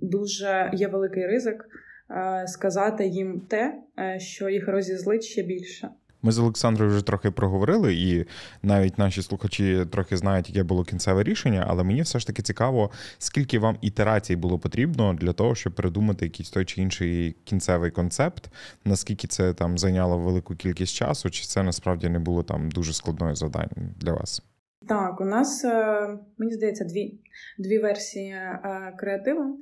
[SPEAKER 4] дуже є великий ризик е, сказати їм те, е, що їх розізлить ще більше.
[SPEAKER 1] Ми з Олександрою вже трохи проговорили, і навіть наші слухачі трохи знають, яке було кінцеве рішення, але мені все ж таки цікаво, скільки вам ітерацій було потрібно для того, щоб придумати якийсь той чи інший кінцевий концепт, наскільки це там зайняло велику кількість часу, чи це насправді не було там дуже складною завданням для вас?
[SPEAKER 4] Так, у нас е, мені здається дві дві версії е, креативу.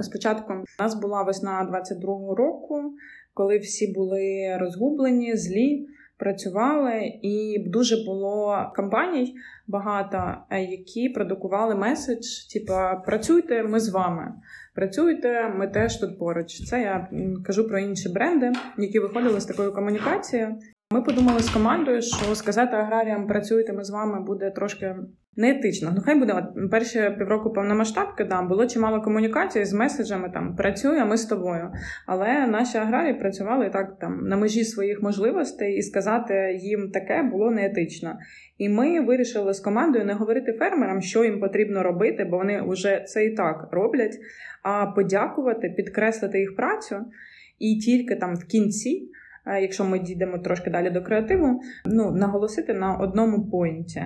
[SPEAKER 4] Спочатку у нас була весна 22-го року, коли всі були розгублені, злі працювали, і дуже було компаній багато, е, які продукували меседж: типа працюйте, ми з вами. Працюйте, ми теж тут поруч. Це я кажу про інші бренди, які виходили з такою комунікацією. Ми подумали з командою, що сказати аграріям працюйте ми з вами буде трошки неетично. Ну хай буде от, перші півроку повномасштабки, да, було чимало комунікації з меседжами там працює, ми з тобою. Але наші аграрії працювали так там на межі своїх можливостей, і сказати їм таке було неетично. І ми вирішили з командою не говорити фермерам, що їм потрібно робити, бо вони вже це і так роблять. А подякувати, підкреслити їх працю, і тільки там в кінці якщо ми дійдемо трошки далі до креативу, ну наголосити на одному поінті.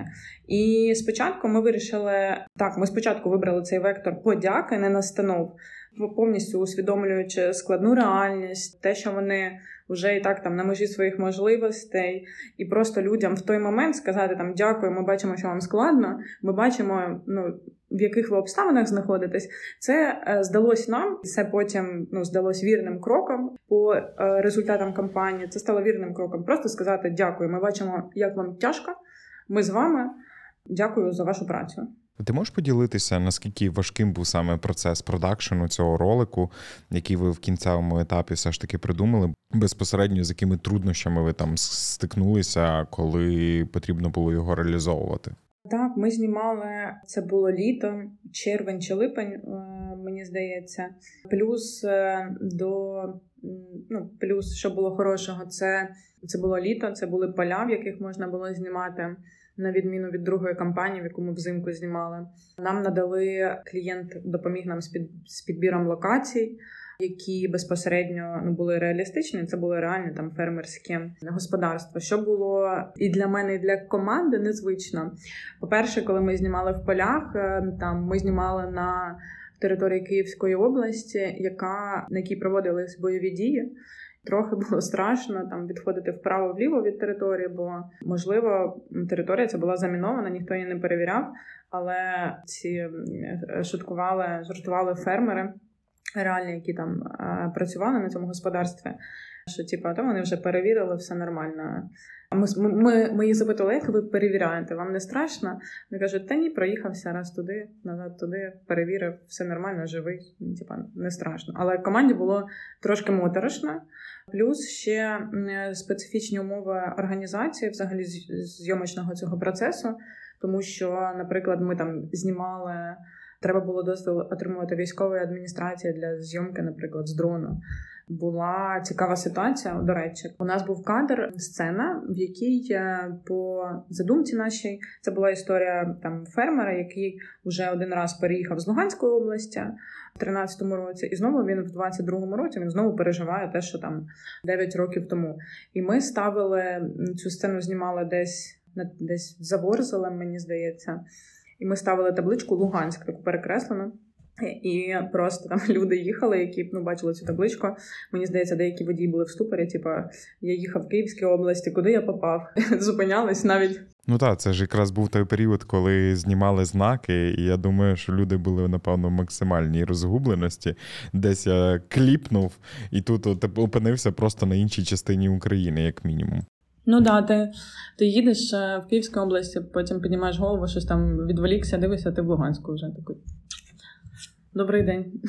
[SPEAKER 4] І спочатку ми вирішили так: ми спочатку вибрали цей вектор подяки, не настанов, повністю усвідомлюючи складну реальність, те, що вони вже і так там на межі своїх можливостей, і просто людям в той момент сказати там дякую, ми бачимо, що вам складно. Ми бачимо, ну в яких ви обставинах знаходитесь. Це е, здалось нам, це потім ну здалось вірним кроком по е, результатам кампанії. Це стало вірним кроком. Просто сказати дякую. Ми бачимо, як вам тяжко. Ми з вами. Дякую за вашу працю.
[SPEAKER 1] Ти можеш поділитися, наскільки важким був саме процес продакшену цього ролику, який ви в кінцевому етапі все ж таки придумали, безпосередньо з якими труднощами ви там стикнулися, коли потрібно було його реалізовувати?
[SPEAKER 4] Так, ми знімали це було літо, червень чи липень, е, мені здається. Плюс е, до ну, плюс, що було хорошого, це це було літо, це були поля, в яких можна було знімати на відміну від другої кампанії, в яку ми взимку знімали. Нам надали клієнт, допоміг нам з під з підбіром локацій. Які безпосередньо ну були реалістичні, це були реальні там фермерські господарства. Що було і для мене, і для команди незвично. По-перше, коли ми знімали в полях, е, там ми знімали на території Київської області, яка на якій проводились бойові дії. Трохи було страшно там відходити вправо-вліво від території, бо можливо територія ця була замінована, ніхто її не перевіряв. Але ці шуткували, жартували фермери, реальні, які там працювали на цьому господарстві. Що типу, то вони вже перевірили, все нормально. А ми ми, ми їх запитали, як ви перевіряєте? Вам не страшно? Вони кажуть, та ні, проїхався раз туди, назад туди, перевірив, все нормально, живий, типу, не страшно. Але команді було трошки моторошно. Плюс ще специфічні умови організації, взагалі зйомочного цього процесу, тому що, наприклад, ми там знімали. Треба було дозвіл отримувати військової адміністрації для зйомки, наприклад, з дрону була цікава ситуація. До речі, у нас був кадр, сцена, в якій е, по задумці нашій це була історія там фермера, який вже один раз переїхав з Луганської області в 13-му році, і знову він в 22-му році він знову переживає те, що там 9 років тому. І ми ставили цю сцену, знімали десь десь за Ворзелем, мені здається. І ми ставили табличку Луганськ, таку перекреслену. І просто там люди їхали, які ну бачили цю табличку. Мені здається, деякі водії були в ступорі. Типа я їхав в Київській області, куди я попав? Зупинялись навіть.
[SPEAKER 1] Ну так, це ж якраз був той період, коли знімали знаки, і я думаю, що люди були напевно в максимальній розгубленості. Десь я кліпнув, і тут опинився просто на іншій частині України, як мінімум.
[SPEAKER 4] Ну да, ти ти їдеш е, в Київській області, потім піднімаєш голову, щось там відволікся, дивишся, ти в Луганську вже такий. Добрий день.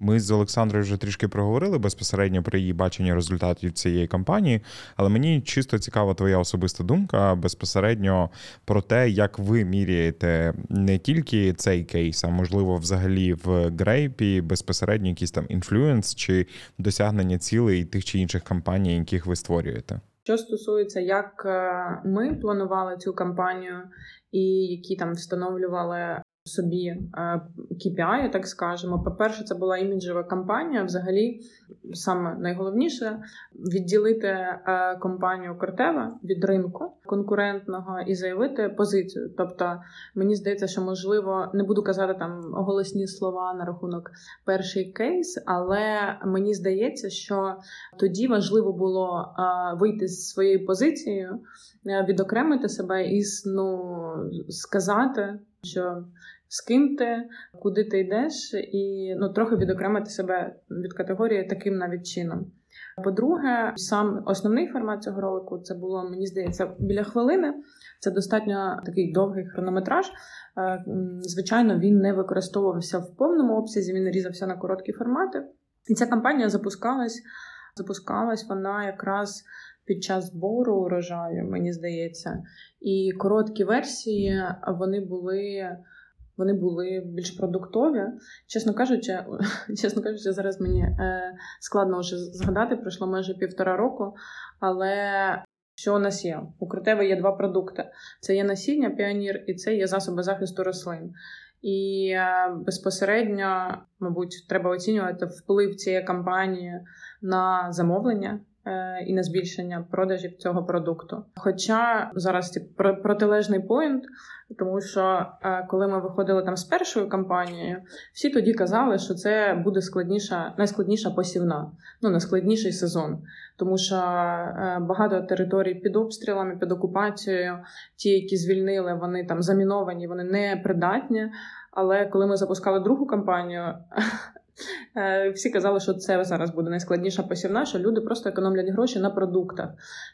[SPEAKER 1] Ми з Олександрою вже трішки проговорили безпосередньо про її бачення результатів цієї кампанії, але мені чисто цікава твоя особиста думка безпосередньо про те, як ви міряєте не тільки цей кейс, а можливо, взагалі в грейпі безпосередньо якийсь там інфлюенс чи досягнення цілей тих чи інших кампаній, яких ви створюєте.
[SPEAKER 4] Що стосується, як е, ми планували цю кампанію, і які там встановлювали собі KPI, так скажемо. По-перше, це була іміджева кампанія. Взагалі, саме найголовніше відділити е, компанію Кортева від ринку конкурентного і заявити позицію. Тобто, мені здається, що можливо не буду казати там голосні слова на рахунок перший кейс, але мені здається, що тоді важливо було е, вийти з своєю позицією, е, відокремити себе і ну, сказати, що з ким ти, куди ти йдеш, і ну, трохи відокремити себе від категорії таким навіть чином. По-друге, сам основний формат цього ролику це було, мені здається, біля хвилини. Це достатньо такий довгий хронометраж. Е, звичайно, він не використовувався в повному обсязі, він різався на короткі формати. І ця кампанія запускалась. Запускалась вона якраз під час збору урожаю, мені здається. І короткі версії вони були вони були більш продуктові. Чесно кажучи, чесно кажучи, зараз мені е, складно вже згадати, пройшло майже півтора року. Але що у нас є? У Критеви є два продукти: це є насіння піонір, і це є засоби захисту рослин. І е, безпосередньо, мабуть, треба оцінювати вплив цієї кампанії на замовлення. Е, і на збільшення продажів цього продукту. Хоча зараз ці протилежний поінт, тому що е, коли ми виходили там з першою кампанією, всі тоді казали, що це буде складніша, найскладніша посівна, ну найскладніший сезон, тому що е, багато територій під обстрілами, під окупацією, ті, які звільнили, вони там заміновані, вони не придатні. Але коли ми запускали другу кампанію, всі казали, що це зараз буде найскладніша посівна, що люди просто економлять гроші на продуктах.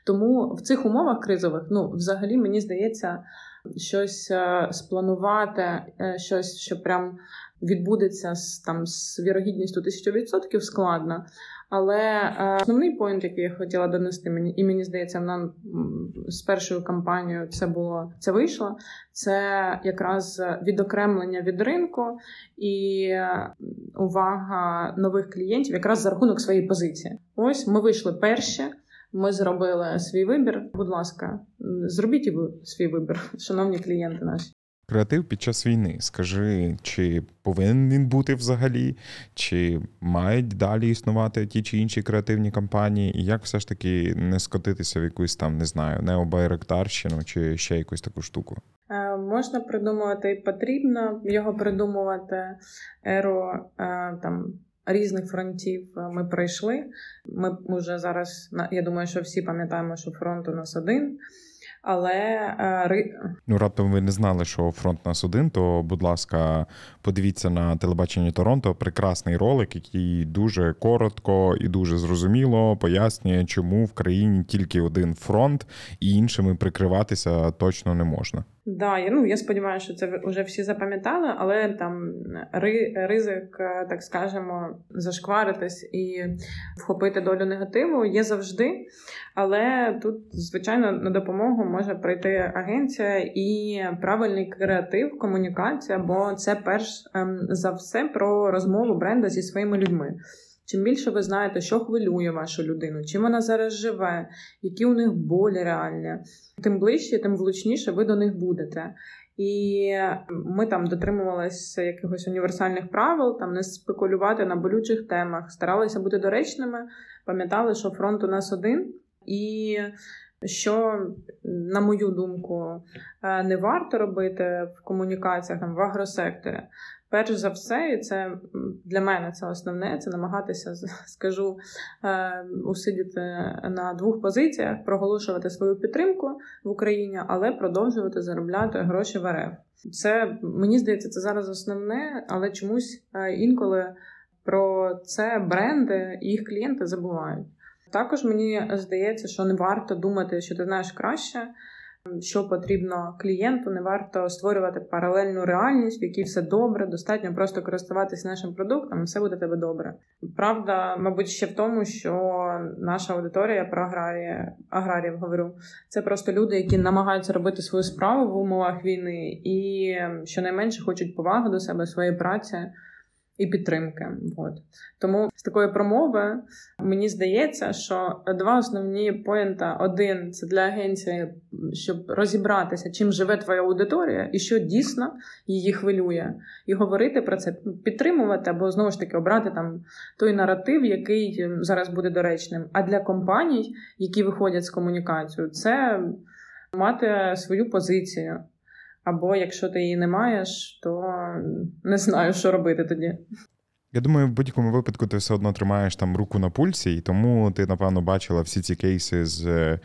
[SPEAKER 4] Тому в цих умовах кризових, ну, взагалі, мені здається, щось е, спланувати, е, щось, що прям відбудеться з там з вірогідністю 1000% складно. Але е, основний поінт, який я хотіла донести мені, і мені здається, нам з першою кампанією це було це вийшло. Це якраз відокремлення від ринку і увага нових клієнтів, якраз за рахунок своєї позиції. Ось ми вийшли перші. Ми зробили свій вибір. Будь ласка, зробіть і ви свій вибір, шановні клієнти наші.
[SPEAKER 1] Креатив під час війни. Скажи, чи повинен він бути взагалі, чи мають далі існувати ті чи інші креативні кампанії, і як все ж таки не скотитися в якусь там, не знаю, необайректарщину чи ще якусь таку штуку?
[SPEAKER 4] Е, можна придумувати і потрібно його придумувати еру е, там. Різних фронтів ми пройшли. Ми вже зараз я думаю, що всі пам'ятаємо, що фронт у нас один. Але е,
[SPEAKER 1] ну раптом ви не знали, що фронт нас один. То, будь ласка, подивіться на телебаченні Торонто. Прекрасний ролик, який дуже коротко і дуже зрозуміло пояснює, чому в країні тільки один фронт, і іншими прикриватися точно не можна.
[SPEAKER 4] Да, я ну я сподіваюся, що це вже всі запам'ятали, але там ризик, е, так скажемо, зашкваритись і вхопити долю негативу є завжди. Але тут, звичайно, на допомогу може прийти агенція і правильний креатив, комунікація, бо це перш ем, за все про розмову бренда зі своїми людьми. Чим більше ви знаєте, що хвилює вашу людину, чим вона зараз живе, які у них болі реальні, тим ближче, тим влучніше ви до них будете. І ми там дотримувалися якихось універсальних правил, там не спекулювати на болючих темах, старалися бути доречними, пам'ятали, що фронт у нас один, і що, на мою думку, е, не варто робити в комунікаціях там, в агросекторі. Перш за все, і це для мене це основне, це намагатися, скажу, е, усидіти на двох позиціях, проголошувати свою підтримку в Україні, але продовжувати заробляти гроші в РФ. Це мені здається, це зараз основне, але чомусь е, інколи про це бренди і їх клієнти забувають. Також мені здається, що не варто думати, що ти знаєш краще що потрібно клієнту, не варто створювати паралельну реальність, в якій все добре, достатньо просто користуватися нашим продуктом, і все буде тебе добре. Правда, мабуть, ще в тому, що наша аудиторія про аграрії, аграріїв говорю, це просто люди, які намагаються робити свою справу в умовах війни, і щонайменше хочуть поваги до себе, своєї праці і підтримки. От. Тому з такої промови мені здається, що два основні поінта: один це для агенції, щоб розібратися, чим живе твоя аудиторія, і що дійсно її хвилює, і говорити про це, підтримувати або знову ж таки обрати там той наратив, який зараз буде доречним. А для компаній, які виходять з комунікацією, це мати свою позицію. Або якщо ти її не маєш, то не знаю, що робити тоді.
[SPEAKER 1] Я думаю, в будь-якому випадку ти все одно тримаєш там руку на пульсі, і тому ти, напевно, бачила всі ці кейси з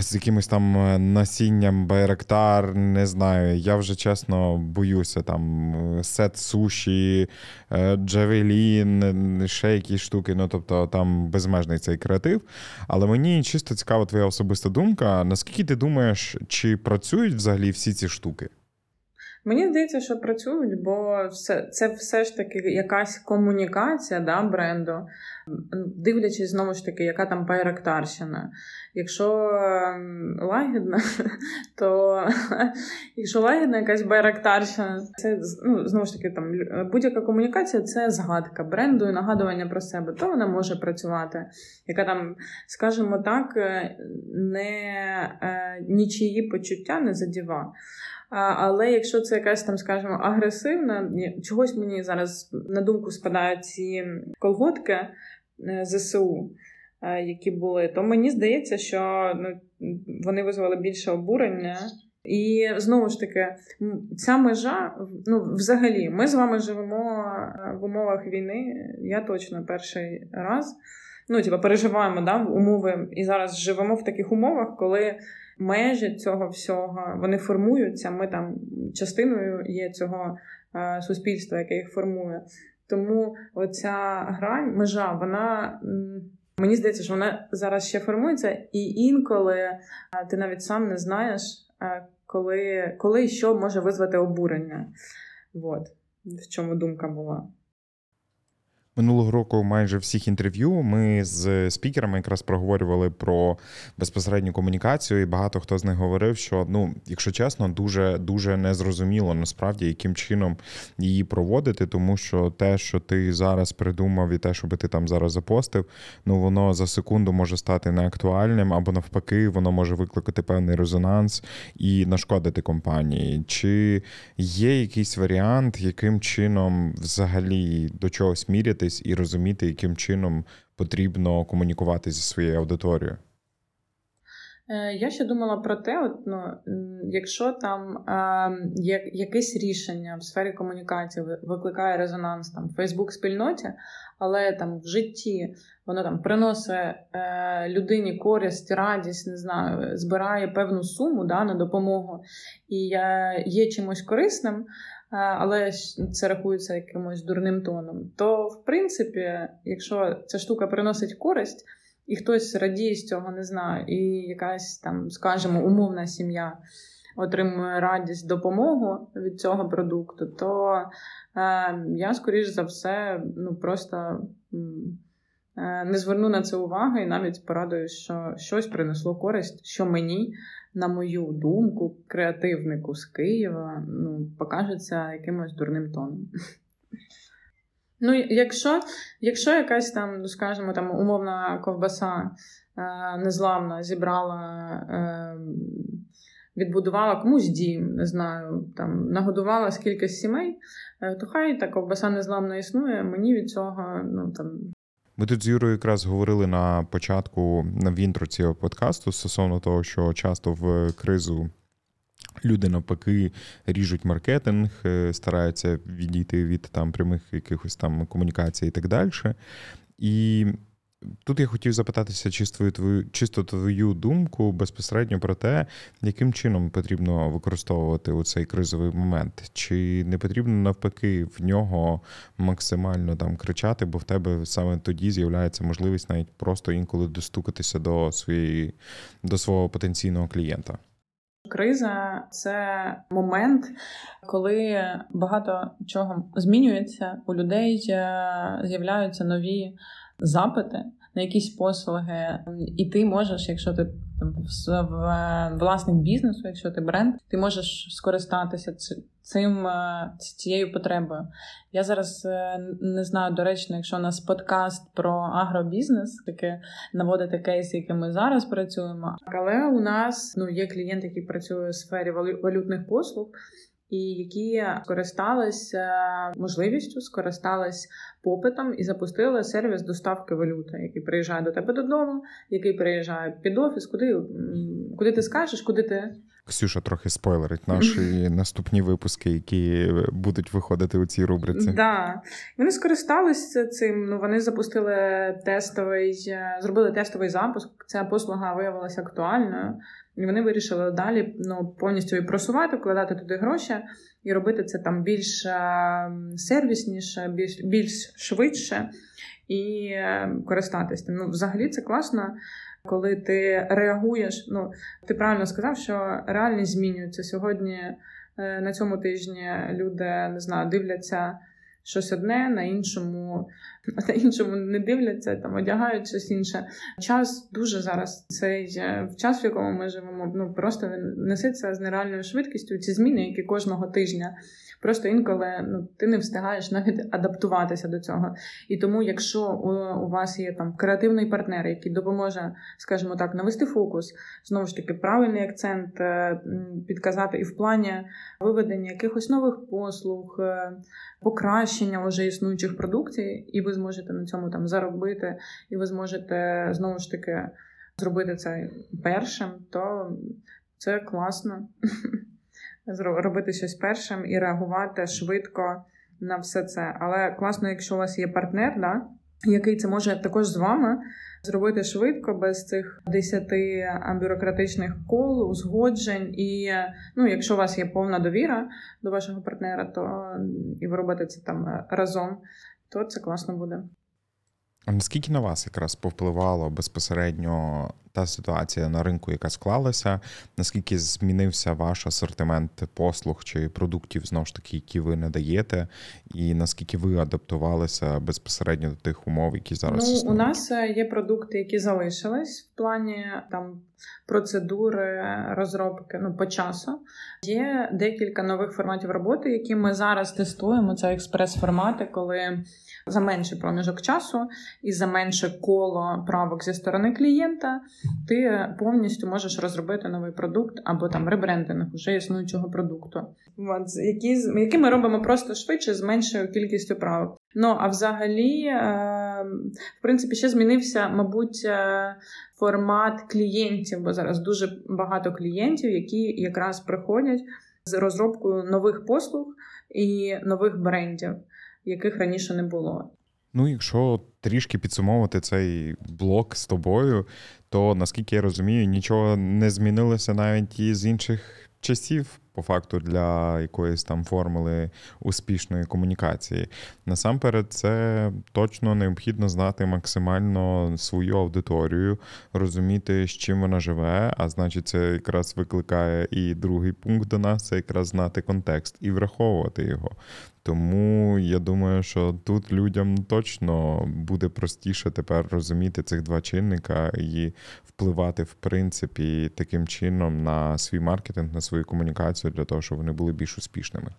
[SPEAKER 1] з якимось там е, насінням Байрактар, не знаю. Я вже чесно боюся там сет суші, е, Джавелін, ще якісь штуки. Ну тобто там безмежний цей креатив. Але мені чисто цікава твоя особиста думка. Наскільки ти думаєш, чи працюють взагалі всі ці штуки?
[SPEAKER 4] Мені здається, що працюють, бо все це все ж таки якась комунікація да, бренду, дивлячись знову ж таки, яка там байрактарщина. Якщо ем, лагідна, то якщо лагідна якась байрактарщина, це ну, знову ж таки там будь-яка комунікація це згадка бренду і нагадування про себе, то вона може працювати. Яка там, скажімо так, е, не е, нічиї почуття не задіва. Але якщо це якась там, скажімо, агресивна, чогось мені зараз на думку спадають ці колготки е, ЗСУ, е, які були, то мені здається, що ну, вони визвали більше обурення. І знову ж таки, ця межа, ну, взагалі, ми з вами живемо е, в умовах війни. Я точно перший раз. Ну, типу, переживаємо да, умови і зараз живемо в таких умовах, коли межі цього всього вони формуються. Ми там частиною є цього е, суспільства, яке їх формує. Тому оця грань, межа, вона. Мені здається, що вона зараз ще формується, і інколи е, ти навіть сам не знаєш, е, коли коли що може визвати обурення. От в чому думка була.
[SPEAKER 1] Минулого року майже всіх інтерв'ю ми з спікерами якраз проговорювали про безпосередню комунікацію, і багато хто з них говорив, що ну, якщо чесно, дуже дуже незрозуміло насправді, яким чином її проводити, тому що те, що ти зараз придумав, і те, що би ти там зараз запостив, ну воно за секунду може стати неактуальним, або навпаки, воно може викликати певний резонанс і нашкодити компанії. Чи є якийсь варіант, яким чином взагалі до чогось міряти? Дивитись і розуміти, яким чином потрібно комунікувати зі своєю аудиторією?
[SPEAKER 4] Е, я ще думала про те, от, ну, якщо там е, якесь рішення в сфері комунікації викликає резонанс там в Фейсбук-спільноті, але там в житті воно там приносить е, людині користь, радість, не знаю, збирає певну суму да, на допомогу і є чимось корисним, але це рахується якимось дурним тоном. То, в принципі, якщо ця штука приносить користь, і хтось радіє з цього, не знаю, і якась там, скажімо, умовна сім'я отримує радість, допомогу від цього продукту, то е, я, скоріш за все, ну просто. Е, не зверну на це уваги і навіть порадую, що щось принесло користь, що мені на мою думку, креативнику з Києва ну, покажеться якимось дурним тоном. Ну, якщо якщо якась там, ну, скажімо, там умовна ковбаса е, незламна зібрала, е, відбудувала комусь дім, не знаю, там нагодувала скільки сімей, е, то хай та ковбаса незламна існує, мені від цього ну, там,
[SPEAKER 1] ми тут з Юрою якраз говорили на початку в інтро цього подкасту стосовно того, що часто в кризу люди навпаки ріжуть маркетинг, е, стараються відійти від там прямих якихось там комунікацій і так далі. І Тут я хотів запитатися чисто твою, чисто твою думку безпосередньо про те, яким чином потрібно використовувати у цей кризовий момент, чи не потрібно навпаки в нього максимально там кричати, бо в тебе саме тоді з'являється можливість навіть просто інколи достукатися до своєї до свого потенційного клієнта.
[SPEAKER 4] Криза це момент, коли багато чого змінюється, у людей е, з'являються нові запити на якісь послуги, і ти можеш, якщо ти в власник бізнесу, якщо ти бренд, ти можеш скористатися цим е, цією потребою. Я зараз е, не знаю доречно, якщо у нас подкаст про агробізнес, таке наводити кейс, яким ми зараз працюємо. Але у нас ну є клієнт, який працює у сфері валютних послуг і які скористалися можливістю, скористались попитом і запустили сервіс доставки валюти, який приїжджає до тебе додому, який приїжджає під офіс, куди куди ти скажеш, куди ти.
[SPEAKER 1] Ксюша трохи спойлерить наші наступні випуски, які будуть виходити у цій рубриці.
[SPEAKER 4] Да. Вони скористалися цим. Ну вони запустили тестовий, е, зробили тестовий запуск. Ця послуга виявилася актуальною. І вони вирішили далі ну, повністю її просувати, вкладати туди гроші і робити це там більш сервісніше, більш більш швидше і е, користатись тим. Ну, взагалі це класно, коли ти реагуєш. Ну, ти правильно сказав, що реальність змінюється сьогодні. Е, на цьому тижні люди не знаю, дивляться щось одне, на іншому на іншому не дивляться, там одягають щось інше. Час дуже зараз цей час, в якому ми живемо, ну просто несеться з нереальною швидкістю. Ці зміни, які кожного тижня. Просто інколи ну ти не встигаєш навіть адаптуватися до цього. І тому, якщо у, у вас є там креативний партнер, який допоможе, скажімо так, навести фокус, знову ж таки, правильний акцент е, підказати і в плані виведення якихось нових послуг, е, покращення вже існуючих продукцій, і ви зможете на цьому там заробити, і ви зможете знову ж таки зробити це першим, то це класно. Робити щось першим і реагувати швидко на все це. Але класно, якщо у вас є партнер, да, який це може також з вами зробити швидко, без цих десяти бюрократичних кол, узгоджень. І ну, якщо у вас є повна довіра до вашого партнера, то і ви робите це там разом, то це класно буде.
[SPEAKER 1] А наскільки на вас якраз повпливало безпосередньо та ситуація на ринку, яка склалася? Наскільки змінився ваш асортимент послуг чи продуктів, знову ж таки, які ви надаєте, і наскільки ви адаптувалися безпосередньо до тих умов, які зараз
[SPEAKER 4] Ну,
[SPEAKER 1] існують?
[SPEAKER 4] у нас е, є продукти, які залишились в плані там процедури розробки ну по часу. Є декілька нових форматів роботи, які ми зараз тестуємо. Це експрес-формати, коли за менший проміжок часу і за менше коло правок зі сторони клієнта ти повністю можеш розробити новий продукт або там ребрендинг вже існуючого продукту, які які ми робимо просто швидше з меншою кількістю правок. Ну а взагалі, е, в принципі, ще змінився, мабуть, е, формат клієнтів, бо зараз дуже багато клієнтів, які якраз приходять з розробкою нових послуг і нових брендів, яких раніше не було.
[SPEAKER 1] Ну, якщо трішки підсумовувати цей блок з тобою, то наскільки я розумію, нічого не змінилося навіть і з інших часів по факту для якоїсь там формули успішної комунікації. Насамперед, це точно необхідно знати максимально свою аудиторію, розуміти, з чим вона живе. А значить, це якраз викликає і другий пункт до нас це якраз знати контекст і враховувати його. Тому я думаю, що тут людям точно буде простіше тепер розуміти цих два чинника і впливати в принципі таким чином на свій маркетинг, на свою комунікацію для того, щоб вони були більш успішними.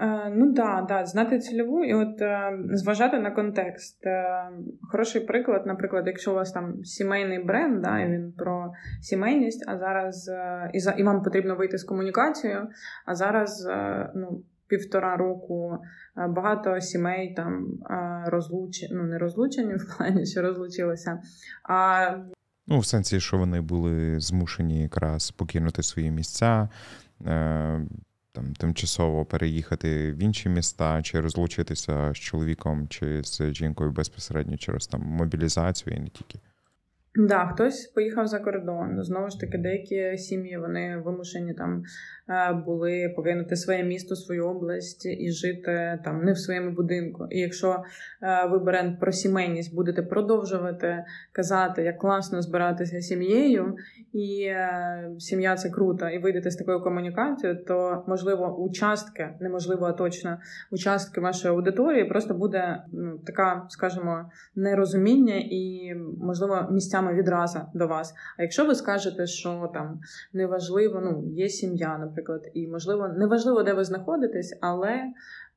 [SPEAKER 4] Е, ну да, да, знати цільову і от е, зважати на контекст. Е, хороший приклад, наприклад, якщо у вас там сімейний бренд, да, і він про сімейність, а зараз і і вам потрібно вийти з комунікацією, а зараз ну, півтора року е, багато сімей там розлучені, ну не розлучені в плані, що розлучилися. а
[SPEAKER 1] Ну, в сенсі, що вони були змушені якраз покинути свої місця, е, там тимчасово переїхати в інші міста, чи розлучитися з чоловіком чи з жінкою безпосередньо через там мобілізацію і не тільки.
[SPEAKER 4] Да, хтось поїхав за кордон. Знову ж таки, деякі сім'ї вони вимушені там е, були покинути своє місто, свою область і жити там не в своєму будинку. І якщо е, ви бренд про сімейність будете продовжувати казати, як класно збиратися сім'єю, і е, сім'я це круто, і вийдете з такою комунікацією, то можливо участки, неможливо, а точно участки вашої аудиторії просто буде ну, така, скажімо, нерозуміння і можливо місцями відраза до вас. А якщо ви скажете, що там неважливо, ну є сім'я, наприклад, і можливо, неважливо, де ви знаходитесь, але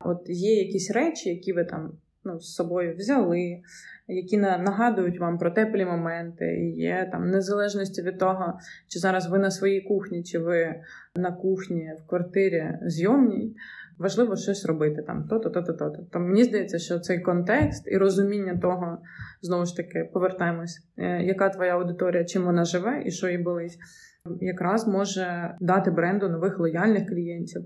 [SPEAKER 4] от є якісь речі, які ви там ну, з собою взяли, які на- нагадують вам про теплі моменти, і є там незалежності від того, чи зараз ви на своїй кухні, чи ви на кухні в квартирі зйомній. Важливо щось робити там, то-то, то-то, то-то. То мені здається, що цей контекст і розуміння того, знову ж таки, повертаємось, е, яка твоя аудиторія, чим вона живе і що їй болить, якраз може дати бренду нових лояльних клієнтів.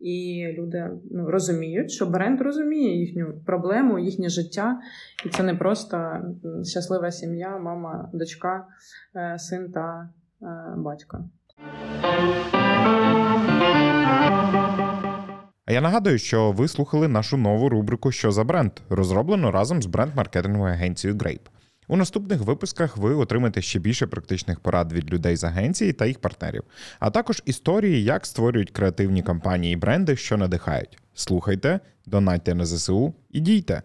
[SPEAKER 4] І люди ну, розуміють, що бренд розуміє їхню проблему, їхнє життя, і це не просто щаслива сім'я, мама, дочка, е, син та е, батько.
[SPEAKER 1] А я нагадую, що ви слухали нашу нову рубрику Що за бренд, розроблену разом з бренд-маркетинговою агенцією Grape. У наступних випусках ви отримаєте ще більше практичних порад від людей з агенції та їх партнерів, а також історії, як створюють креативні кампанії і бренди, що надихають. Слухайте, донайте на ЗСУ і дійте.